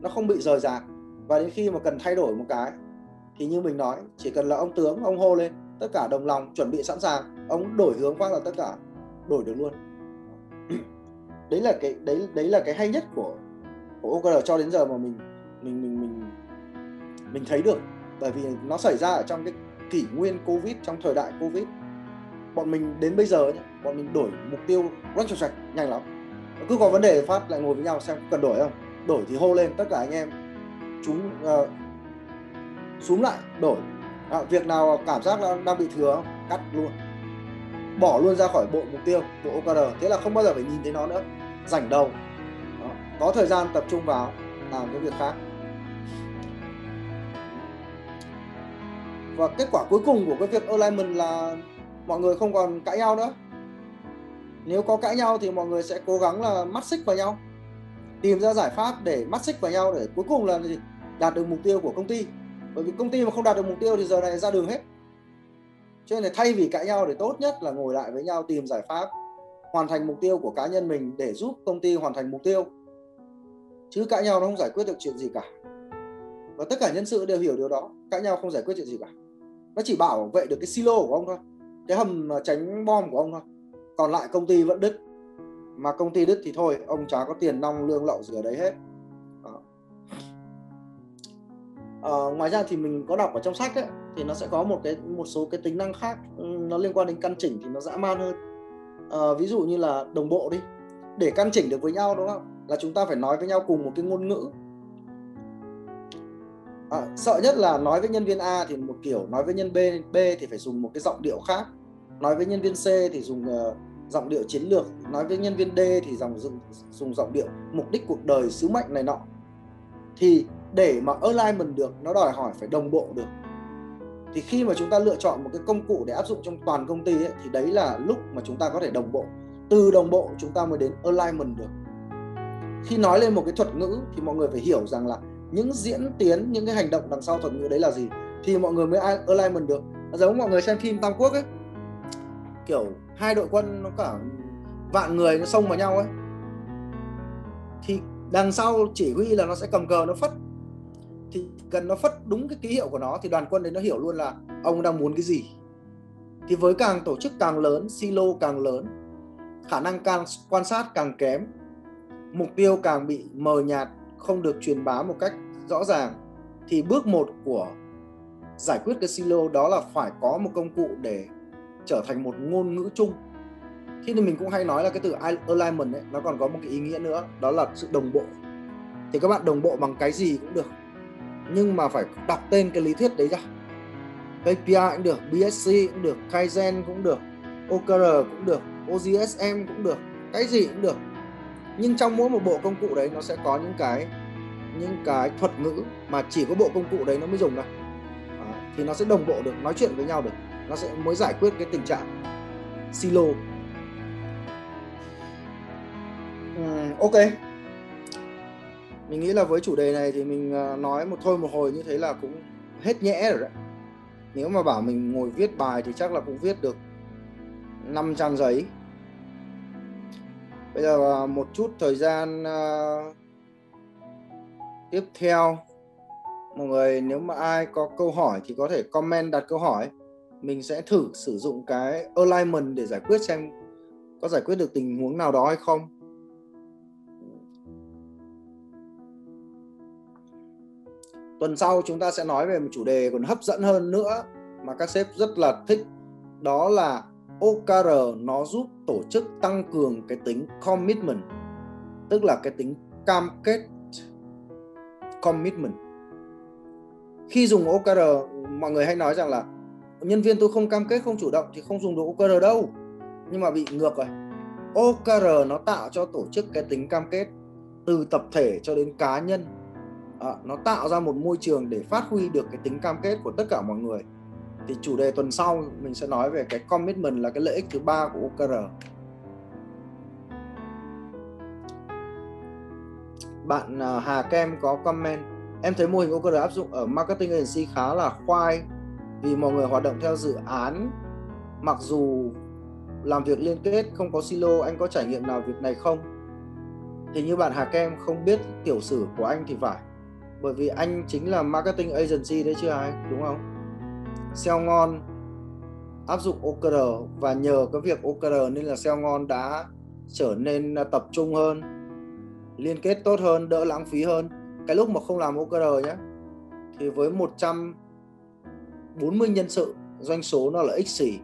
Nó không bị rời rạc. Và đến khi mà cần thay đổi một cái thì như mình nói chỉ cần là ông tướng ông hô lên tất cả đồng lòng chuẩn bị sẵn sàng ông đổi hướng khoác là tất cả đổi được luôn. Đấy là cái đấy đấy là cái hay nhất của của OKR cho đến giờ mà mình mình mình mình mình thấy được. Bởi vì nó xảy ra ở trong cái kỷ nguyên Covid trong thời đại Covid. Bọn mình đến bây giờ nhé, bọn mình đổi mục tiêu rất sạch nhanh lắm cứ có vấn đề phát lại ngồi với nhau xem cần đổi không? Đổi thì hô lên tất cả anh em. Chúng ờ, uh, xuống lại đổi. À, việc nào cảm giác là đang bị thừa không? Cắt luôn. Bỏ luôn ra khỏi bộ mục tiêu bộ OKR thế là không bao giờ phải nhìn thấy nó nữa. Rảnh đầu Đó. có thời gian tập trung vào làm cái việc khác. Và kết quả cuối cùng của cái việc alignment là mọi người không còn cãi nhau nữa nếu có cãi nhau thì mọi người sẽ cố gắng là mắt xích vào nhau, tìm ra giải pháp để mắt xích vào nhau để cuối cùng là đạt được mục tiêu của công ty. Bởi vì công ty mà không đạt được mục tiêu thì giờ này ra đường hết. Cho nên là thay vì cãi nhau thì tốt nhất là ngồi lại với nhau tìm giải pháp hoàn thành mục tiêu của cá nhân mình để giúp công ty hoàn thành mục tiêu. Chứ cãi nhau nó không giải quyết được chuyện gì cả. Và tất cả nhân sự đều hiểu điều đó, cãi nhau không giải quyết chuyện gì cả. Nó chỉ bảo vệ được cái silo của ông thôi, cái hầm tránh bom của ông thôi còn lại công ty vẫn đứt. Mà công ty đứt thì thôi ông chả có tiền nong lương lậu gì ở đấy hết. Ờ, ờ ngoài ra thì mình có đọc ở trong sách ấy, thì nó sẽ có một cái một số cái tính năng khác nó liên quan đến căn chỉnh thì nó dã man hơn. À, ví dụ như là đồng bộ đi. Để căn chỉnh được với nhau đúng không? Là chúng ta phải nói với nhau cùng một cái ngôn ngữ. À, sợ nhất là nói với nhân viên A thì một kiểu nói với nhân B B thì phải dùng một cái giọng điệu khác nói với nhân viên C thì dùng uh, giọng điệu chiến lược. Nói với nhân viên D thì dòng dùng, dùng giọng điệu mục đích cuộc đời sứ mệnh này nọ. Thì để mà alignment được nó đòi hỏi phải đồng bộ được. Thì khi mà chúng ta lựa chọn một cái công cụ để áp dụng trong toàn công ty ấy, thì đấy là lúc mà chúng ta có thể đồng bộ. Từ đồng bộ chúng ta mới đến alignment được. Khi nói lên một cái thuật ngữ thì mọi người phải hiểu rằng là những diễn tiến những cái hành động đằng sau thuật ngữ đấy là gì thì mọi người mới alignment được. Giống mọi người xem phim Tam Quốc ấy kiểu hai đội quân nó cả vạn người nó xông vào nhau ấy. Thì đằng sau chỉ huy là nó sẽ cầm cờ, nó phất. Thì cần nó phất đúng cái ký hiệu của nó thì đoàn quân đấy nó hiểu luôn là ông đang muốn cái gì. Thì với càng tổ chức càng lớn, silo càng lớn, khả năng càng quan sát càng kém, mục tiêu càng bị mờ nhạt, không được truyền bá một cách rõ ràng, thì bước một của giải quyết cái silo đó là phải có một công cụ để trở thành một ngôn ngữ chung. Khi thì mình cũng hay nói là cái từ alignment ấy, nó còn có một cái ý nghĩa nữa đó là sự đồng bộ. Thì các bạn đồng bộ bằng cái gì cũng được nhưng mà phải đọc tên cái lý thuyết đấy ra. KPI cũng được BSC cũng được Kaizen cũng được OKR cũng được OGSM cũng được cái gì cũng được. Nhưng trong mỗi một bộ công cụ đấy nó sẽ có những cái những cái thuật ngữ mà chỉ có bộ công cụ đấy nó mới dùng thôi à, ờ, thì nó sẽ đồng bộ được nói chuyện với nhau được nó sẽ mới giải quyết cái tình trạng silo. Uhm, ok. Mình nghĩ là với chủ đề này thì mình à, nói một thôi một hồi như thế là cũng hết nhẽ rồi đấy. Nếu mà bảo mình ngồi viết bài thì chắc là cũng viết được 5 trang giấy. Bây giờ à, một chút thời gian uh, tiếp theo. Mọi người nếu mà ai có câu hỏi thì có thể comment đặt câu hỏi mình sẽ thử sử dụng cái alignment để giải quyết xem có giải quyết được tình huống nào đó hay không. Tuần sau chúng ta sẽ nói về một chủ đề còn hấp dẫn hơn nữa mà các sếp rất là thích, đó là OKR nó giúp tổ chức tăng cường cái tính commitment, tức là cái tính cam kết commitment. Khi dùng OKR mọi người hay nói rằng là nhân viên tôi không cam kết không chủ động thì không dùng được OKR đâu. Nhưng mà bị ngược rồi. OKR nó tạo cho tổ chức cái tính cam kết từ tập thể cho đến cá nhân. À, nó tạo ra một môi trường để phát huy được cái tính cam kết của tất cả mọi người. Thì chủ đề tuần sau mình sẽ nói về cái commitment là cái lợi ích thứ ba của OKR bạn à, Hà Kem có comment. Em thấy mô hình OKR áp dụng ở marketing agency khá là khoai vì mọi người hoạt động theo dự án. Mặc dù làm việc liên kết, không có silo, anh có trải nghiệm nào việc này không? Thì như bạn Hà Kem không biết tiểu sử của anh thì phải. Bởi vì anh chính là marketing agency đấy chưa ai, đúng không? SEO ngon, áp dụng OKR và nhờ cái việc OKR nên là SEO ngon đã trở nên tập trung hơn, liên kết tốt hơn, đỡ lãng phí hơn. Cái lúc mà không làm OKR nhé thì với 140 nhân sự, doanh số nó là x xỉ.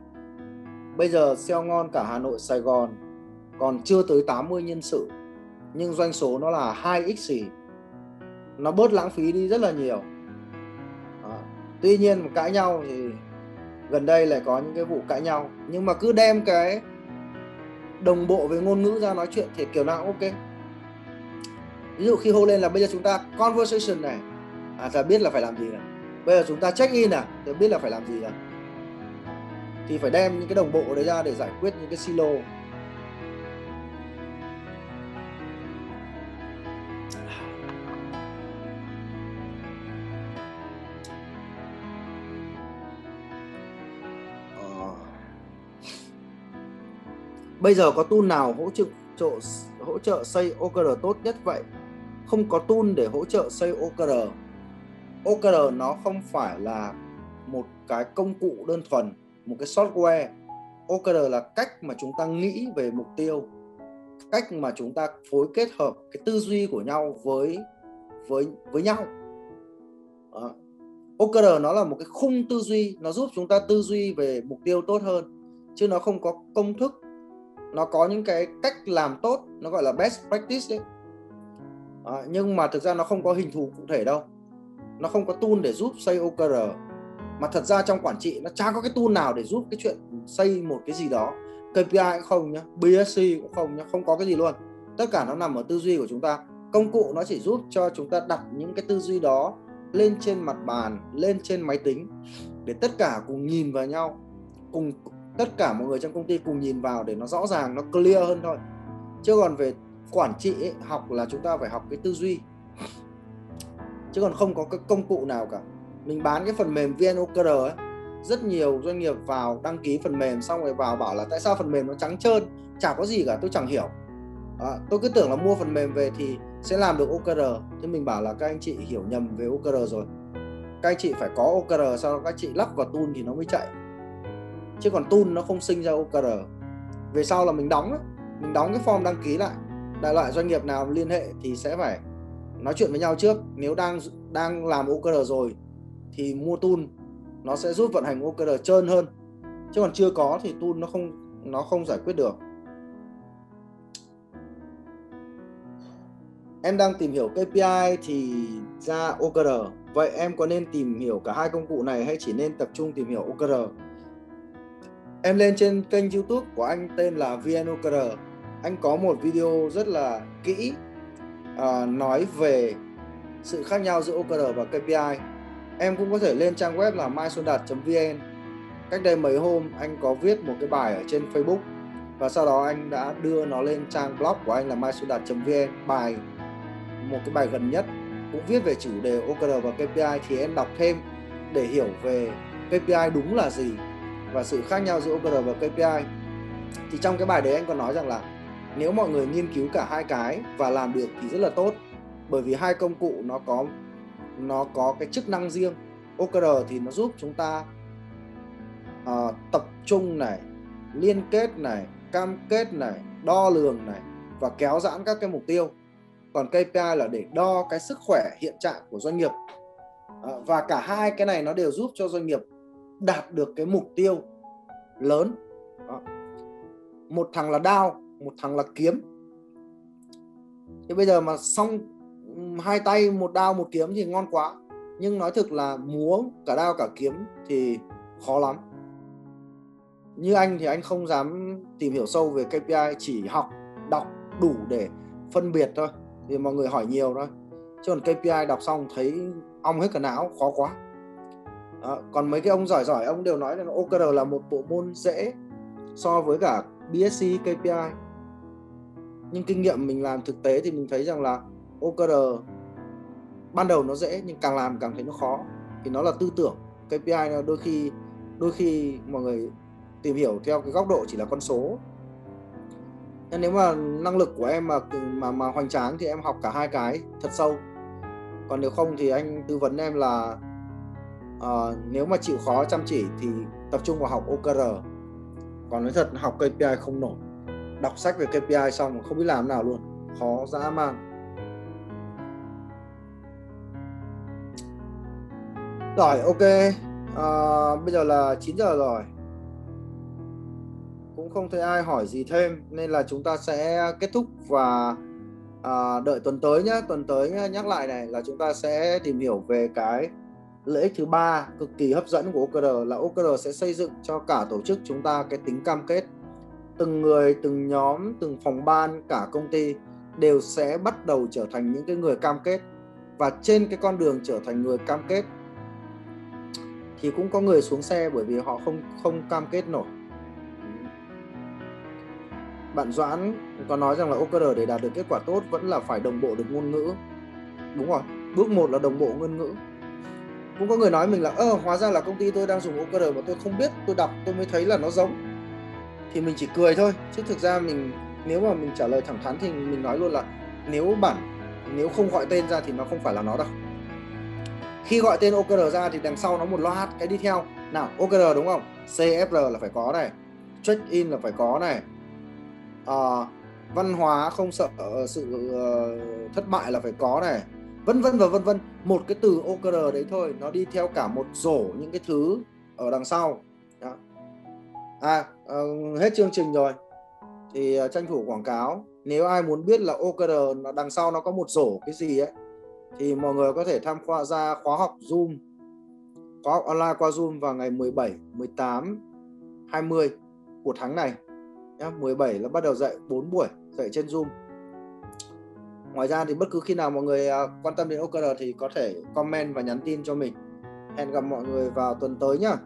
Bây giờ xeo ngon cả Hà Nội, Sài Gòn, còn chưa tới 80 nhân sự, nhưng doanh số nó là 2x xỉ. Nó bớt lãng phí đi rất là nhiều. Đó. tuy nhiên mà cãi nhau thì gần đây lại có những cái vụ cãi nhau, nhưng mà cứ đem cái đồng bộ với ngôn ngữ ra nói chuyện thì kiểu nào cũng ok. Ví dụ khi hô lên là bây giờ chúng ta conversation này. À ta biết là phải làm gì này bây giờ chúng ta check in à thì biết là phải làm gì à thì phải đem những cái đồng bộ đấy ra để giải quyết những cái silo. Ờ. Bây giờ có tool nào hỗ trợ hỗ trợ xây OKR tốt nhất vậy? Không có tool để hỗ trợ xây OKR. OKR nó không phải là một cái công cụ đơn thuần, một cái software. OKR là cách mà chúng ta nghĩ về mục tiêu, cách mà chúng ta phối kết hợp cái tư duy của nhau với với với nhau. à, OKR nó là một cái khung tư duy, nó giúp chúng ta tư duy về mục tiêu tốt hơn chứ nó không có công thức nó có những cái cách làm tốt nó gọi là best practice đấy à, nhưng mà thực ra nó không có hình thù cụ thể đâu nó không có tool để giúp xây OKR mà thật ra trong quản trị nó chả có cái tool nào để giúp cái chuyện xây một cái gì đó. KPI cũng không nhá BSC cũng không nhá không có cái gì luôn. Tất cả nó nằm ở tư duy của chúng ta. Công cụ nó chỉ giúp cho chúng ta đặt những cái tư duy đó lên trên mặt bàn lên trên máy tính để tất cả cùng nhìn vào nhau cùng tất cả mọi người trong công ty cùng nhìn vào để nó rõ ràng nó clear hơn thôi. Chứ còn về quản trị ấy, học là chúng ta phải học cái tư duy chứ còn không có cái công cụ nào cả. Mình bán cái phần mềm VNOKR ấy rất nhiều doanh nghiệp vào đăng ký phần mềm xong rồi vào bảo là tại sao phần mềm nó trắng trơn chả có gì cả tôi chẳng hiểu. À, tôi cứ tưởng là mua phần mềm về thì sẽ làm được OKR. Thế mình bảo là các anh chị hiểu nhầm về OKR rồi. Các anh chị phải có OKR sau đó các anh chị lắp vào tool thì nó mới chạy. Chứ còn tool nó không sinh ra OKR. Về sau là mình đóng mình đóng cái form đăng ký lại. Đại loại doanh nghiệp nào liên hệ thì sẽ phải nói chuyện với nhau trước. Nếu đang đang làm OKR rồi thì mua tool, nó sẽ giúp vận hành OKR trơn hơn. Chứ còn chưa có thì tool nó không nó không giải quyết được. Em đang tìm hiểu KPI thì ra OKR vậy em có nên tìm hiểu cả hai công cụ này hay chỉ nên tập trung tìm hiểu OKR em lên trên kênh YouTube của anh tên là VNOKR anh có một video rất là kỹ uh, nói về sự khác nhau giữa OKR và KPI em cũng có thể lên trang web là maisundat.vn cách đây mấy hôm anh có viết một cái bài ở trên Facebook và sau đó anh đã đưa nó lên trang blog của anh là maisundat.vn bài một cái bài gần nhất cũng viết về chủ đề OKR và KPI thì em đọc thêm để hiểu về KPI đúng là gì và sự khác nhau giữa OKR và KPI thì trong cái bài đấy anh còn nói rằng là nếu mọi người nghiên cứu cả hai cái và làm được thì rất là tốt. Bởi vì hai công cụ nó có nó có cái chức năng riêng. OKR thì nó giúp chúng ta uh, tập trung này liên kết này cam kết này đo lường này và kéo giãn các cái mục tiêu. Còn KPI là để đo cái sức khỏe hiện trạng của doanh nghiệp. Uh, và cả hai cái này nó đều giúp cho doanh nghiệp đạt được cái mục tiêu lớn. Uh, một thằng là down một thằng là kiếm. Thế bây giờ mà xong hai tay, một đao, một kiếm thì ngon quá. Nhưng nói thực là múa cả đao cả kiếm thì khó lắm. Như anh thì anh không dám tìm hiểu sâu về KPI chỉ học, đọc đủ để phân biệt thôi thì mọi người hỏi nhiều thôi. Chứ còn KPI đọc xong thấy ong hết cả não, khó quá. Đó. còn mấy cái ông giỏi giỏi, ông đều nói là OKR là một bộ môn dễ so với cả BSC KPI nhưng kinh nghiệm mình làm thực tế thì mình thấy rằng là OKR ban đầu nó dễ nhưng càng làm càng thấy nó khó. Thì nó là tư tưởng KPI nó đôi khi đôi khi mọi người tìm hiểu theo cái góc độ chỉ là con số. Nên nếu mà năng lực của em mà mà mà hoành tráng thì em học cả hai cái thật sâu. Còn nếu không thì anh tư vấn em là uh, nếu mà chịu khó chăm chỉ thì tập trung vào học OKR còn nói thật học KPI không nổi đọc sách về KPI xong không biết làm nào luôn. Khó dã man. Rồi ok. À, bây giờ là 9 giờ rồi. Cũng không thấy ai hỏi gì thêm nên là chúng ta sẽ kết thúc và à, đợi tuần tới nhé tuần tới nhá, nhắc lại này là chúng ta sẽ tìm hiểu về cái lợi ích thứ ba cực kỳ hấp dẫn của OKR là OKR sẽ xây dựng cho cả tổ chức chúng ta cái tính cam kết từng người, từng nhóm, từng phòng ban, cả công ty đều sẽ bắt đầu trở thành những cái người cam kết. Và trên cái con đường trở thành người cam kết thì cũng có người xuống xe bởi vì họ không không cam kết nổi. Bạn Doãn có nói rằng là OKR để đạt được kết quả tốt vẫn là phải đồng bộ được ngôn ngữ. Đúng rồi, bước một là đồng bộ ngôn ngữ. Cũng có người nói mình là, ơ, hóa ra là công ty tôi đang dùng OKR mà tôi không biết, tôi đọc tôi mới thấy là nó giống thì mình chỉ cười thôi. Chứ thực ra mình nếu mà mình trả lời thẳng thắn thì mình nói luôn là nếu bản nếu không gọi tên ra thì nó không phải là nó đâu. Khi gọi tên OKR ra thì đằng sau nó một loạt cái đi theo. Nào OKR đúng không? CFR là phải có này. Check in là phải có này. À, văn hóa không sợ ờ, sự uh, thất bại là phải có này. Vân vân và vân vân. Một cái từ OKR đấy thôi nó đi theo cả một rổ những cái thứ ở đằng sau à uh, hết chương trình rồi. Thì uh, tranh thủ quảng cáo. Nếu ai muốn biết là OKR nó đằng sau nó có một rổ cái gì ấy thì mọi người có thể tham gia ra khóa học Zoom. Khóa học online qua Zoom vào ngày 17, 18, 20 của tháng này. Nhá. 17 là bắt đầu dạy 4 buổi dạy trên Zoom. Ngoài ra thì bất cứ khi nào mọi người ờ, quan tâm đến OKR thì có thể comment và nhắn tin cho mình. Hẹn gặp mọi người vào tuần tới nhá.